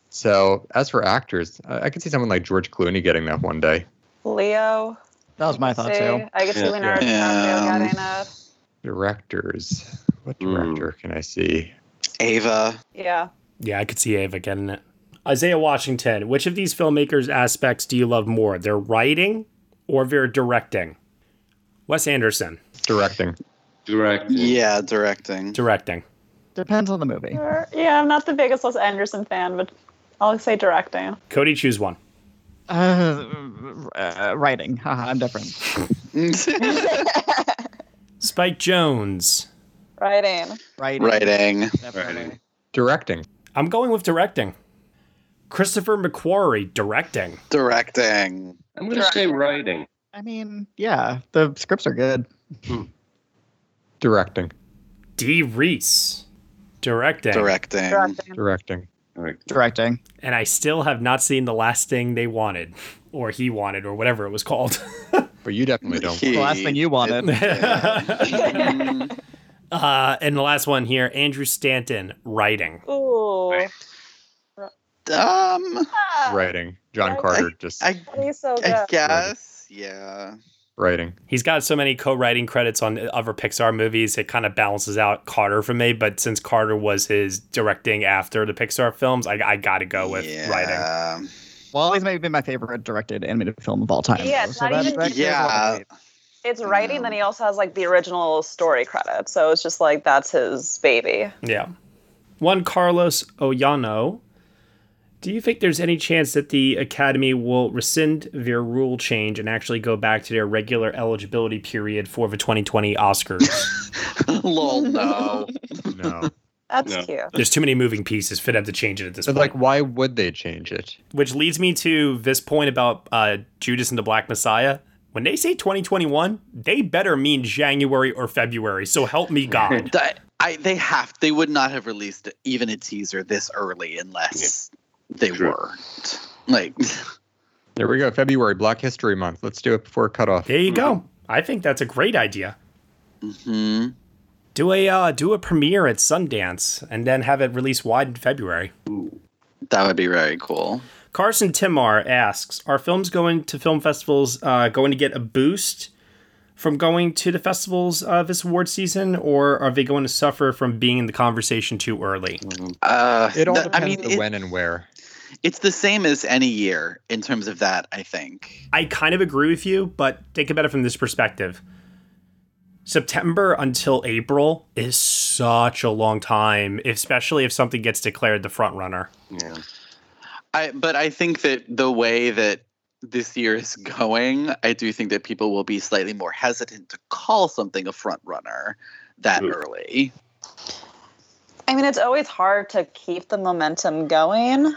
S6: So as for actors, I, I could see someone like George Clooney getting that one day.
S8: Leo.
S3: That was my thought
S8: See,
S3: too.
S8: I could see
S6: Yeah.
S8: Leonardo
S6: Yeah.
S8: DiCaprio getting that.
S6: Directors. What hmm. director can I see?
S7: Ava.
S8: Yeah.
S4: Yeah, I could see Ava getting it. Isaiah Washington, which of these filmmakers' aspects do you love more, their writing or their directing? Wes Anderson.
S6: Directing.
S9: Directing.
S7: Yeah, directing.
S4: Directing.
S3: Depends on the movie.
S8: Yeah, I'm not the biggest Wes Anderson fan, but I'll say directing.
S4: Cody, choose one.
S3: Uh, uh, writing. Haha, I'm different.
S4: Spike Jonze.
S8: Writing.
S3: Writing.
S7: Writing.
S9: Writing.
S6: Directing.
S4: I'm going with directing. Christopher McQuarrie, directing.
S7: Directing.
S9: I'm going to say writing.
S3: I mean, yeah, the scripts are good.
S6: Directing.
S4: Dee Rees, directing.
S7: Directing.
S6: Directing.
S3: Directing.
S4: And I still have not seen the last thing they wanted, or he wanted, or whatever it was called.
S6: But you definitely don't.
S3: The last thing you wanted.
S4: uh, and the last one here, Andrew Stanton, writing.
S8: Ooh.
S7: Um,
S6: Writing. John Carter just
S7: I,
S8: He's so.
S7: I guess. Yeah.
S6: writing.
S4: He's got so many co-writing credits on other Pixar movies, it kind of balances out Carter for me. But since Carter was his directing after the Pixar films, I, I got to go with writing.
S3: WALL-E's maybe been my favorite directed animated film of all time.
S8: Yeah,
S3: though,
S8: it's
S3: so
S8: not
S3: that-
S8: even-
S3: that
S7: Yeah.
S8: It's writing, then he also has like the original story credit. So it's just like that's his baby.
S4: Yeah. One Carlos Ojano. Do you think there's any chance that the Academy will rescind their rule change and actually go back to their regular eligibility period for the 2020 Oscars?
S7: Lol, no.
S6: No.
S8: That's
S6: No.
S8: cute.
S4: There's too many moving pieces for them to change it at this
S6: But
S4: point.
S6: like, why would they change it?
S4: Which leads me to this point about uh, Judas and the Black Messiah. When they say 2021, they better mean January or February. So help me God.
S7: I, they have. They would not have released even a teaser this early unless they weren't. Like,
S6: There we go. February, Black History Month. Let's do it before cutoff.
S4: There you go. I think that's a great idea.
S7: hmm
S4: Do a uh, do a premiere at Sundance and then have it released wide in February.
S7: Ooh, that would be very cool.
S4: Carson Timar asks, "Are films going to film festivals uh, going to get a boost from going to the festivals uh, this award season, or are they going to suffer from being in the conversation too early?"
S7: Uh,
S6: It all
S7: th-
S6: depends
S7: I mean,
S6: the
S7: it-
S6: when and where.
S7: It's the same as any year in terms of that. I think.
S4: I kind of agree with you, but think about it from this perspective. September until April is such a long time, especially if something gets declared the front runner.
S9: Yeah.
S7: I but I think that the way that this year is going, I do think that people will be slightly more hesitant to call something a front runner that hmm. early.
S8: I mean, it's always hard to keep the momentum going.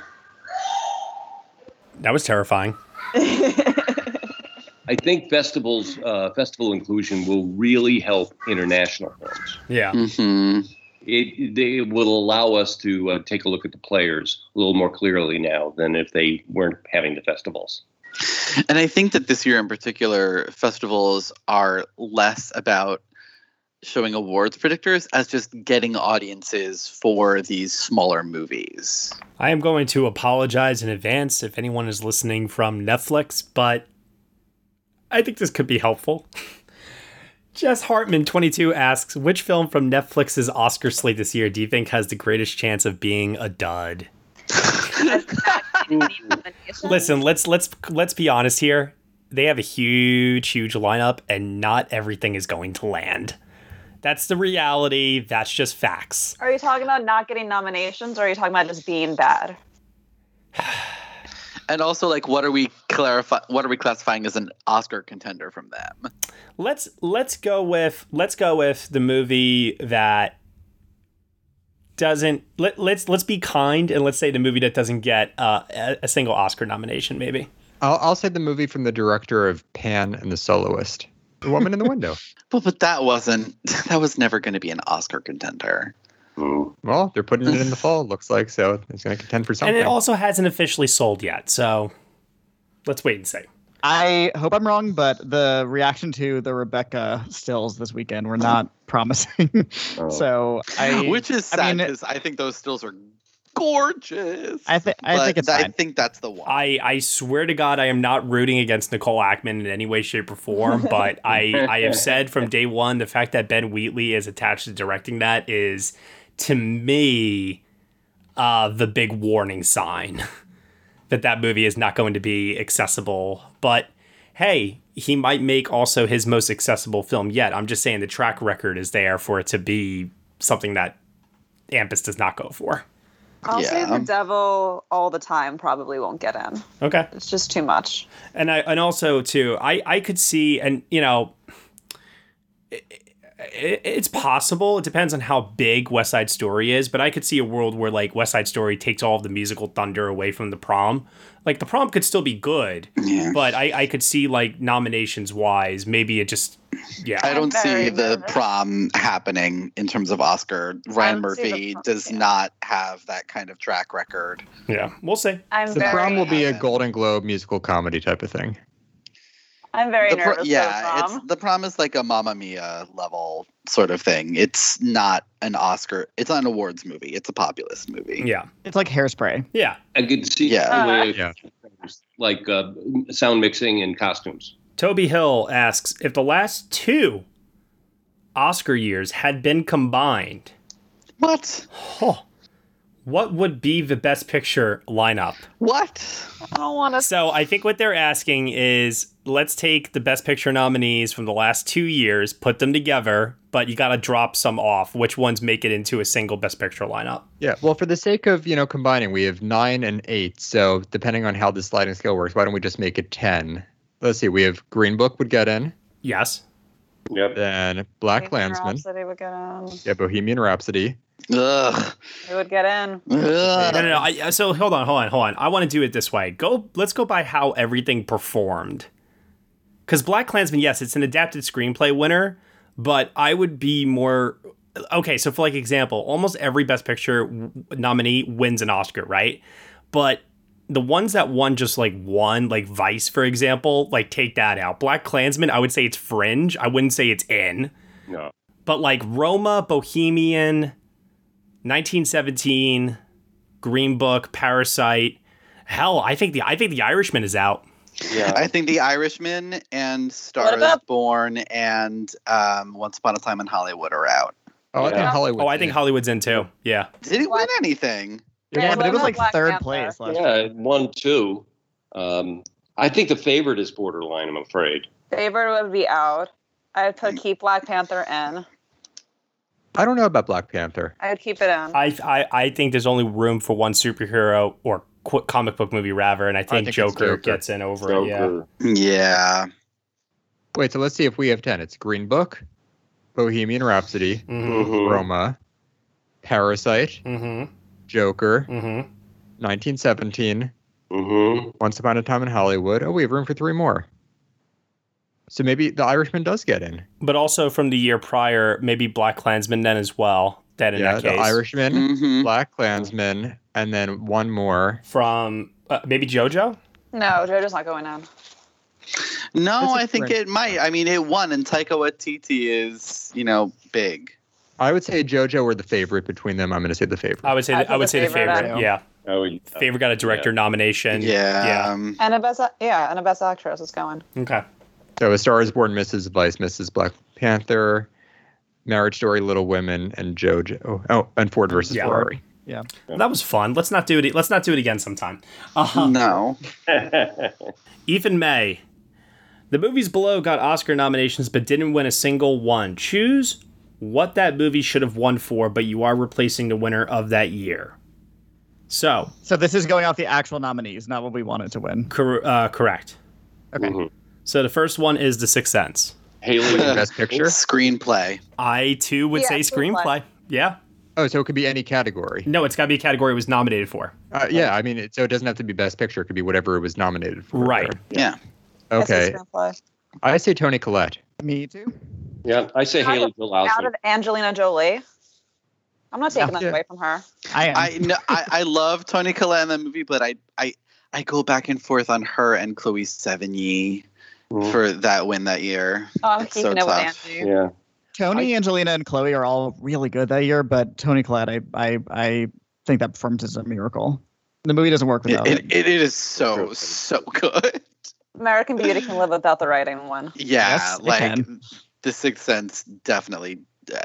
S4: That was terrifying.
S9: I think festivals, uh, festival inclusion will really help international films.
S4: Yeah.
S7: Mm-hmm.
S9: It, they will allow us to uh, take a look at the players a little more clearly now than if they weren't having the festivals.
S7: And I think that this year in particular, festivals are less about showing awards predictors as just getting audiences for these smaller movies.
S4: I am going to apologize in advance if anyone is listening from Netflix, but I think this could be helpful. Jess Hartman, 22, asks Which film from Netflix's Oscar slate this year do you think has the greatest chance of being a dud? Listen, let's let's let's be honest here. They have a huge, huge lineup, and not everything is going to land. That's the reality. That's just facts.
S8: Are you talking about not getting nominations, or are you talking about just being bad?
S7: And also, like, what are we clarify? What are we classifying as an Oscar contender from them?
S4: Let's let's go with let's go with the movie that doesn't let, let's let's be kind and let's say the movie that doesn't get uh, a, a single Oscar nomination maybe.
S6: I'll, I'll say the movie from the director of Pan and the Soloist, The Woman in the Window.
S7: But but that wasn't. That was never going to be an Oscar contender.
S6: Well, they're putting it in the fall. Looks like so. It's going to contend for something.
S4: And it also hasn't officially sold yet, so let's wait and see.
S3: I hope I'm wrong, but the reaction to the Rebecca stills this weekend were not promising. Oh. so I,
S7: which is
S3: I
S7: sad
S3: mean,
S7: because I, think those stills are gorgeous.
S3: I think I think it's
S7: I
S3: fine.
S7: think that's the one.
S4: I, I swear to God, I am not rooting against Nicole Ackman in any way, shape, or form. But I, I have said from day one the fact that Ben Wheatley is attached to directing that is, to me, uh, the big warning sign that that movie is not going to be accessible. But hey, he might make also his most accessible film yet. I'm just saying the track record is there for it to be something that AMPAS does not go for.
S8: I'll say the devil all the time probably won't get in.
S4: Okay.
S8: It's just too much.
S4: and I and also too, I I could see and you know, it, it, it's possible. It depends on how big West Side Story is, but I could see a world where like West Side Story takes all of the musical thunder away from the prom. Like the prom could still be good, yeah. but I I could see like nominations wise, maybe it just yeah.
S7: I don't see the prom happening in terms of Oscar. Ryan
S8: don't see the
S7: Murphy does not have that kind of track record.
S4: Yeah, we'll see.
S8: I'm
S6: the prom will be a Golden Globe musical comedy type of thing.
S8: I'm very
S7: The pro-
S8: nervous.
S7: yeah,
S8: the prom.
S7: it's the prom is like a Mamma Mia level sort of thing. It's not an Oscar. It's not an awards movie. It's a populist movie.
S4: Yeah,
S3: it's like hairspray.
S4: Yeah,
S9: I could see
S7: Yeah.
S9: the way
S6: Yeah.
S9: like uh, sound mixing and costumes.
S4: Toby Hill asks if the last two Oscar years had been combined.
S7: What?
S4: Huh, what would be the best picture lineup?
S7: What?
S8: I don't want to.
S4: So I think what they're asking is let's take the best picture nominees from the last two years, put them together, but you got to drop some off. Which ones make it into a single best picture lineup?
S6: Yeah, well, for the sake of you know combining, we have nine and eight. So depending on how the sliding scale works, why don't we just make it ten? Let's see. We have Green Book would get in.
S4: Yes.
S9: Yep.
S6: Then Black
S8: Bohemian
S6: Klansman.
S8: Rhapsody would get in.
S6: Yeah, Bohemian Rhapsody.
S7: Ugh.
S8: It would get in. Ugh.
S4: No, no, no. I, so hold on, hold on, hold on. I want to do it this way. Go. Let's go by how everything performed. Because Black Klansman, yes, it's an adapted screenplay winner, but I would be more okay. So for like example, almost every Best Picture w- nominee wins an Oscar, right? But the ones that won just like one, like Vice, for example, like take that out. Black Klansman, I would say it's fringe. I wouldn't say it's in.
S9: No.
S4: But like Roma, Bohemian, 1917, Green Book, Parasite. Hell, I think the I think the Irishman is out.
S9: Yeah.
S7: I think The Irishman and Star
S8: What
S7: is
S8: about-
S7: Born and um, Once Upon a Time in Hollywood are out.
S6: Oh, I think Hollywood.
S4: Oh, I think Hollywood's in too. Yeah.
S7: Did it win anything?
S3: It,
S8: Yeah,
S3: but it was like
S8: Black
S3: third
S8: Panther?
S3: place last
S9: Yeah, it won two. Um, I think the favorite is borderline. I'm afraid.
S8: Favorite would be out. I'd put keep Black Panther in.
S6: I don't know about Black Panther.
S8: I'd keep it in.
S4: I I, I think there's only room for one superhero or qu- comic book movie rather, and I think,
S6: think
S4: Joker,
S6: Joker.
S4: gets in over it. Yeah.
S7: Yeah.
S6: Wait, so let's see if we have ten. It's Green Book, Bohemian Rhapsody,
S4: Mm-hmm.
S9: Mhm.
S6: Roma, Parasite,
S4: Mm-hmm.
S6: Joker,
S4: Mm-hmm.
S6: 1917,
S9: Mm-hmm.
S6: Once Upon a Time in Hollywood. Oh, we have room for three more. So maybe the Irishman does get in.
S4: But also from the year prior, maybe Black Klansman then as well. Then in
S6: yeah,
S4: that
S6: the
S4: case,
S6: Irishman,
S7: Mhm.
S6: Black Klansman, and then one more.
S4: from uh, maybe JoJo.
S8: No, JoJo's not going on.
S7: No, I think it might. I mean, it won, and Taika Waititi is, you know, big.
S6: I would say JoJo were the favorite between them. I'm going to say the favorite.
S4: I would say
S8: I
S4: I, would
S8: the
S4: say the
S8: favorite
S4: favorite.
S8: on.
S4: Yeah,
S9: I would.
S4: favorite got a director nomination.
S7: Yeah.
S4: Yeah.
S7: um,
S8: And a best, yeah, and a best actress is going.
S4: Okay.
S6: So A Star is Born, Mrs. Vice, Mrs. Black Panther, Marriage Story, Little Women, and JoJo. Oh, and Ford versus
S4: Yeah.
S6: Ferrari.
S3: Yeah.
S4: That was fun. Let's not do it. Let's not do it again sometime. Uh,
S7: no.
S4: Ethan May. The movies below got Oscar nominations but didn't win a single one. Choose what that movie should have won for, but you are replacing the winner of that year. So,
S3: So this is going off the actual nominees, not what we wanted to win.
S4: cor- uh, correct.
S3: Okay.
S4: So the first one is The Sixth Sense.
S9: Haley,
S6: Best Picture.
S7: Screenplay.
S4: I too would
S8: Yeah,
S4: say
S8: screenplay.
S4: screenplay. Yeah.
S6: Oh, so it could be any category.
S4: No, it's got to be a category it was nominated for.
S6: Uh, yeah, I mean, it, so it doesn't have to be Best Picture. It could be whatever it was nominated for.
S4: Right.
S7: Yeah.
S8: I say
S6: Okay. I say Toni Collette.
S3: Me too.
S9: Yeah, I say
S8: Out
S9: Haley
S8: of-
S9: Joel
S8: Out of Angelina Jolie. I'm not taking that
S6: Yeah.
S8: away from her.
S3: I am.
S7: I, no, I I love Toni Collette in that movie, but I I I go back and forth on her and Chloe Sevigny
S9: Mhm.
S7: for that win that year.
S8: Oh, I'm
S7: It's
S8: keeping
S7: so
S8: it with
S7: tough.
S8: Angie.
S9: Yeah.
S3: Tony, Angelina, and Chloe are all really good that year, but Toni Collette, I, I, I think that performance is a miracle. The movie doesn't work without it.
S7: it, it is so so good.
S8: American Beauty can live without the writing one.
S7: Yeah,
S3: Yes,
S7: like
S3: can.
S7: The Sixth Sense definitely. Uh,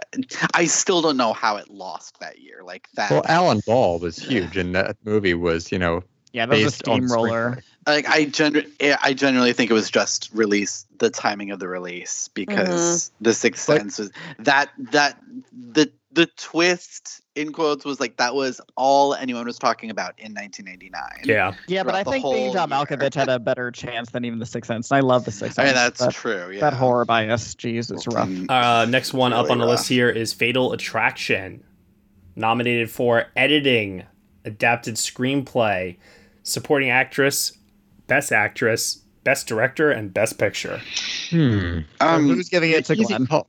S7: I still don't know how it lost that year. Like that.
S6: Well, Alan Ball was huge, and that movie was, you know,
S3: Yeah, that was a steamroller.
S7: like I gen- I genuinely think it was just release the timing of the release because the Sixth
S6: But-
S7: Sense was that that the the twist in quotes was like that was all anyone was talking about in 1989.
S4: Yeah.
S3: Yeah, but I think
S7: whole
S3: being John. Malkovich had a better chance than even The Sixth Sense. And I love The Sixth Sense.
S7: I mean that's
S3: but
S7: true. Yeah.
S3: That horror bias, geez, it's rough.
S7: Mm,
S4: Uh, next one up
S7: Really
S4: on the list here is Fatal Attraction, nominated for editing, adapted screenplay, supporting actress, best actress, best director, and best picture.
S6: hmm.
S3: So
S7: Um,
S3: who's giving it to Glenn?
S6: call.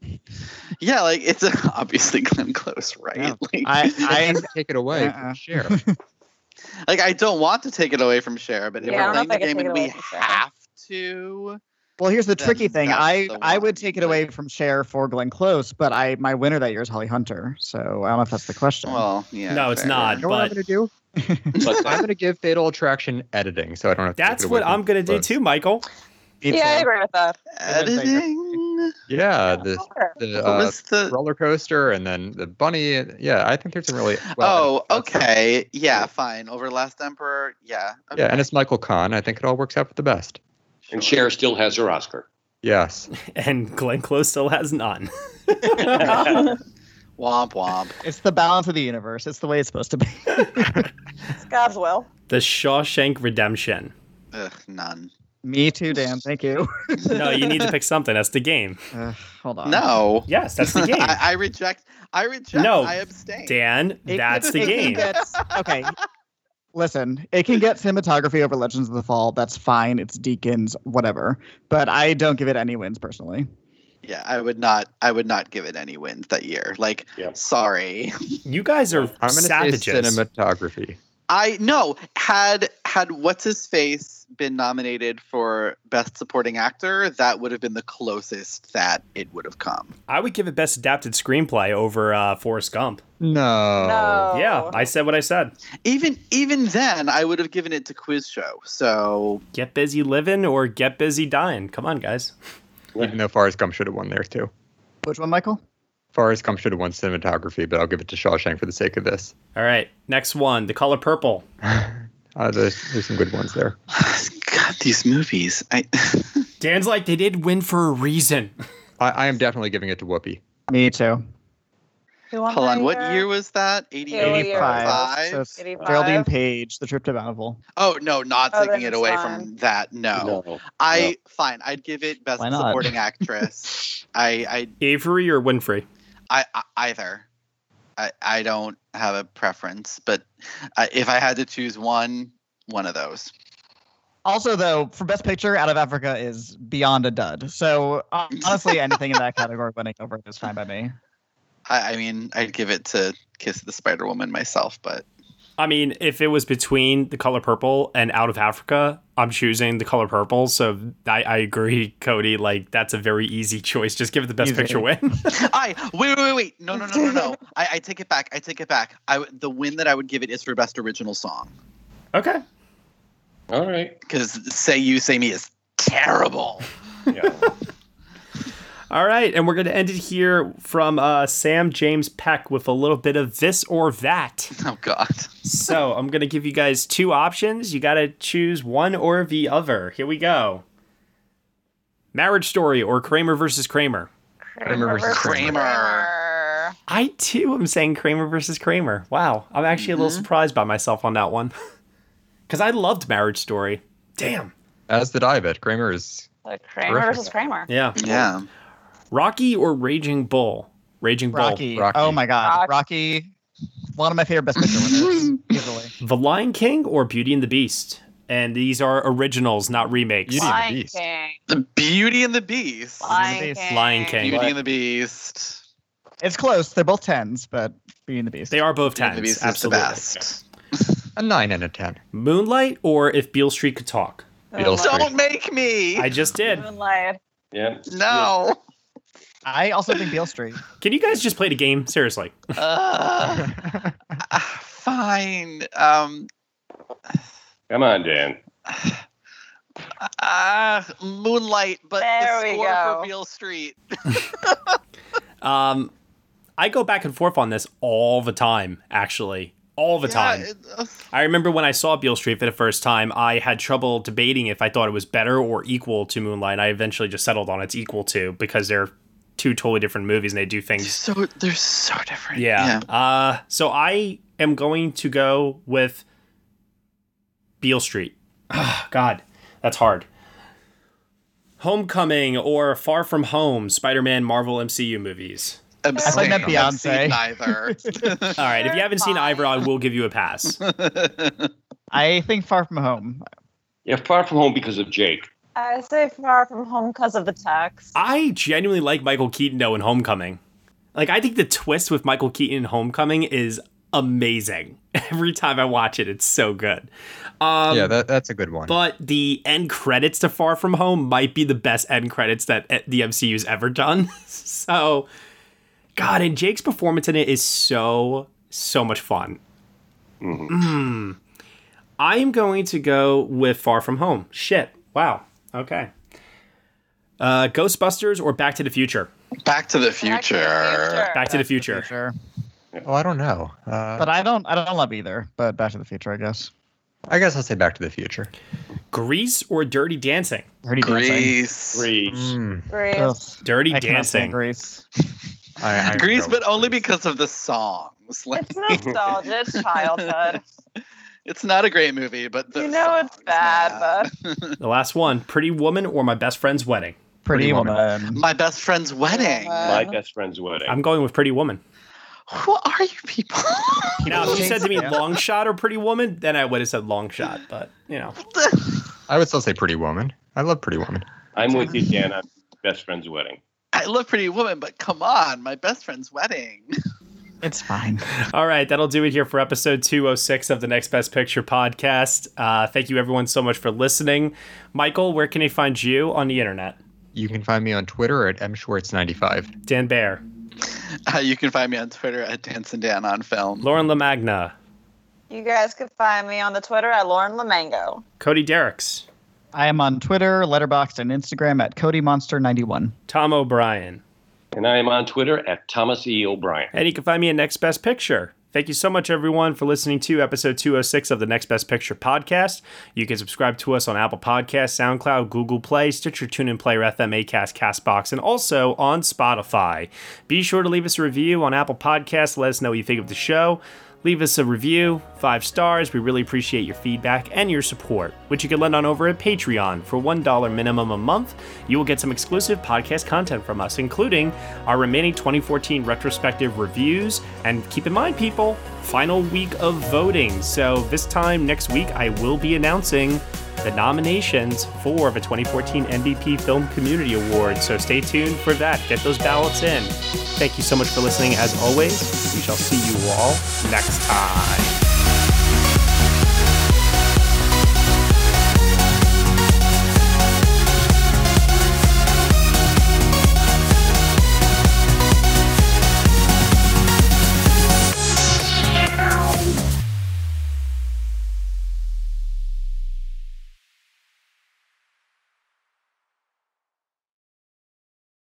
S7: yeah, like it's obviously Glenn Close, right?
S3: Yeah.
S7: Like,
S3: I, I,
S6: Take it away.
S3: Uh-uh.
S6: Share.
S7: like I don't want to take it away from Cher, but if
S8: Yeah, I
S7: we're playing the game and we
S8: away from Cher.
S7: have to,
S3: well, here's the
S7: Then
S3: tricky thing. I, I would take it away from Cher for Glenn Close, but I, my winner that year is Holly Hunter. So I don't know if that's the question.
S7: well, yeah.
S4: no, it's
S7: fair.
S4: not.
S6: You know what I'm going to do?
S9: But
S6: I'm going to give Fatal Attraction editing, so I don't have to.
S4: that's what I'm gonna do
S6: Close.
S4: too, Michael.
S3: Me
S8: Yeah, I
S3: too.
S8: agree with that.
S7: Editing.
S6: Yeah, the
S8: Sure.
S6: the
S7: What
S6: uh,
S7: was the?
S6: roller coaster and then the bunny. Yeah, I think there's some really.
S7: oh, okay. Yeah, fine. Over Last Emperor. Yeah. Okay.
S6: Yeah, and it's Michael Kahn. I think it all works out for the best.
S9: And Cher still has her Oscar.
S6: Yes.
S4: And Glenn Close still has none.
S7: womp womp.
S3: It's the balance of the universe. It's the way it's supposed to be.
S8: It's God's will.
S4: The Shawshank Redemption.
S7: Ugh, none.
S3: Me too, Dan. Thank you.
S4: No, you need to pick something. That's the game.
S3: Uh, hold on.
S7: No.
S4: Yes, that's the game.
S7: I, I reject. I reject.
S4: No,
S7: I abstain.
S4: Dan,
S3: It-
S4: that's the
S3: it
S4: game.
S3: get- okay. Listen, it can get cinematography over Legends of the Fall. That's fine. It's Deakins, whatever. But I don't give it any wins personally.
S7: Yeah, I would not. I would not give it any wins that year. Like,
S9: Yeah.
S7: sorry.
S4: You guys are
S6: I'm going to say
S4: savages.
S6: cinematography.
S7: I no had had what's his face been nominated for best supporting actor, that would have been the closest that it would have come.
S4: I would give it best adapted screenplay over uh, Forrest Gump.
S6: No.
S8: No.
S4: Yeah, I said what I said.
S7: Even even then, I would have given it to Quiz Show. So
S4: Get busy living or get busy dying. Come on, guys.
S6: Even though Forrest Gump should have won there too.
S3: Which one, Michael?
S6: Forrest Gump should have won cinematography, but I'll give it to Shawshank for the sake of this.
S4: All right, next one, The Color Purple.
S6: Uh, there's, there's some good ones there.
S7: God, these movies. I
S4: Dan's like they did win for a reason.
S6: I, I am definitely giving it to Whoopi.
S3: Me too.
S8: Who
S7: hold on. What
S8: year?
S7: year was that? 80,
S8: Yeah, what year?
S3: 85. So
S8: 85?
S3: Geraldine Page, The Trip to Bountiful.
S7: Oh no, not
S8: Oh,
S7: taking it away
S8: fine.
S7: from that. No,
S9: No.
S7: I fine. I'd give it best supporting actress. I
S4: Avery or Winfrey?
S7: I, I either. I I don't have a preference, but I, if I had to choose one, one of those.
S3: Also, though, for Best Picture, Out of Africa is beyond a dud. So uh, honestly, anything in that category winning over is fine by me.
S7: I, I mean, I'd give it to Kiss the Spider Woman myself, but
S4: I mean, if it was between The Color Purple and Out of Africa, I'm choosing The Color Purple. So I, I agree, Cody. Like that's a very easy choice. Just give it the Best
S3: Easy.
S4: Picture win.
S7: I wait, wait, wait, wait. No, no, no, no, no. I, I take it back. I take it back. I w- the win that I would give it is for best original song
S4: okay.
S9: All right.
S7: because "Say You Say Me" is terrible.
S9: Yeah.
S4: All right, and we're going to end it here from uh, Sam James Peck with a little bit of this or that.
S7: Oh God!
S4: so I'm going to give you guys two options. You got to choose one or the other. Here we go. Marriage Story or Kramer versus Kramer.
S6: Kramer versus
S7: Kramer.
S4: I too am saying Kramer versus Kramer. Wow, I'm actually a little surprised by myself on that one because I loved Marriage Story. Damn.
S6: As did I, but Kramer is.
S8: Like Kramer versus Kramer.
S4: Yeah.
S7: Yeah.
S4: Rocky or Raging Bull? Raging Bull.
S3: Rocky.
S6: Rocky.
S3: Oh my God, Rocky. One of my favorite Best Picture winners, easily.
S4: The Lion King or Beauty and the Beast? And these are originals, not remakes.
S6: Beauty and the
S8: Lion
S6: Beast.
S8: King.
S7: The Beauty and the Beast.
S8: Lion
S3: Beast.
S8: King.
S4: Lion King.
S7: Beauty and the Beast.
S3: It's close. They're both tens, but Beauty and the Beast.
S4: They are both
S7: Beauty and
S4: tens.
S7: the Beast is the
S4: Absolutely.
S7: best.
S6: A 9 out of 10.
S4: Moonlight or If Beale Street Could Talk?
S6: Beale Street.
S7: Don't make me.
S4: I just did.
S8: Moonlight.
S9: Yeah.
S7: no.
S3: I also think Beale Street.
S4: Can you guys just play the game? Seriously.
S7: Uh, fine. Um.
S9: Come on, Dan.
S7: Ah, Moonlight, but
S8: There
S7: the score
S8: go.
S7: for Beale Street.
S4: Um, I go back and forth on this all the time, actually. All the time.
S7: it- uh,
S4: I remember when I saw Beale Street for the first time, I had trouble debating if I thought it was better or equal to Moonlight. I eventually just settled on it's equal to because they're two totally different movies and they do things
S7: so they're so different.
S4: Yeah. Uh, so I am going to go with Beale Street. Ah, God, that's hard. Homecoming or Far From Home, Spider-Man Marvel MCU movies.
S7: I'm
S3: thought you meant
S7: I've
S3: Beyonce.
S7: seen Neither.
S4: All right, if you haven't seen either, I will give you a pass.
S3: I think Far From Home.
S9: Yeah, far from home because of Jake.
S8: I say far from home because of the text.
S4: I genuinely like Michael Keaton though in Homecoming. Like I think the twist with Michael Keaton in Homecoming is amazing. Every time I watch it, it's so good. Um,
S6: yeah, that, that's a good one.
S4: But the end credits to Far From Home might be the best end credits that eh, the MCU's ever done. so, God, and Jake's performance in it is so, so much fun. Mm. I am going to go with Far From Home. Shit. Wow. Okay. Uh, Ghostbusters or Back to the Future?
S7: Back to the Future.
S4: Back to the Future.
S3: Sure.
S6: oh, I don't know. Uh,
S3: But I don't. I don't love either. But Back to the Future, I guess.
S6: I guess I'll say Back to the Future.
S4: Grease or Dirty Dancing?
S3: Dirty Dancing.
S7: Grease.
S9: Grease.
S6: Mm,
S8: Great.
S3: Ugh,
S4: Dirty
S3: I cannot stand
S4: Dancing.
S3: Grease.
S6: I, I
S7: Grease,
S6: go
S7: but
S6: with
S7: only
S6: Grease.
S7: because of the songs. Like,
S8: It's nostalgia. It's childhood.
S7: it's not a great movie, but the
S8: you know it's bad, but
S4: The last one Pretty Woman or My Best Friend's Wedding?
S3: Pretty,
S6: Pretty
S3: Woman.
S6: Woman.
S7: My best friend's wedding.
S9: My best friend's wedding.
S4: I'm going with Pretty Woman.
S7: Who are you people?
S4: Now, if you said to me
S3: Yeah.
S4: long shot or pretty woman, then I would have said long shot. But you know,
S6: I would still say Pretty Woman. I love Pretty Woman.
S9: I'm with you, Dan. on best friend's wedding.
S7: I love Pretty Woman, but come on, my best friend's wedding.
S3: It's fine.
S4: all right, that'll do it here for episode 206 of the Next Best Picture podcast. Uh, thank you everyone so much for listening. Michael, where can they find you on the internet?
S6: You can find me on Twitter at mschwartz95.
S4: Dan Bayer,
S7: Uh, you can find me on Twitter at Dancing Dan on Film.
S4: Lauren LaMagna,
S8: you guys can find me on the Twitter at Lauren Lamango.
S4: Cody Dericks,
S3: I am on Twitter, Letterboxd, and Instagram at CodyMonster91.
S4: Tom O'Brien,
S9: And I am on Twitter at Thomas E. O'Brien.
S4: and you can find me at Next Best Picture. Thank you so much, everyone, for listening to episode 206 of the Next Best Picture podcast. You can subscribe to us on Apple Podcasts, SoundCloud, Google Play, Stitcher, TuneIn, Player FM, Acast, Castbox, and also on Spotify. Be sure to leave us a review on Apple Podcasts. Let us know what you think of the show. Leave us a review, five stars. We really appreciate your feedback and your support, which you can lend on over at Patreon. For $1 minimum a month, you will get some exclusive podcast content from us, including our remaining 2014 retrospective reviews. And keep in mind, people, final week of voting. So this time next week, I will be announcing the nominations for the 2014 NBP Film Community Award. So stay tuned for that. Get those ballots in. Thank you so much for listening. As always, we shall see you all next time.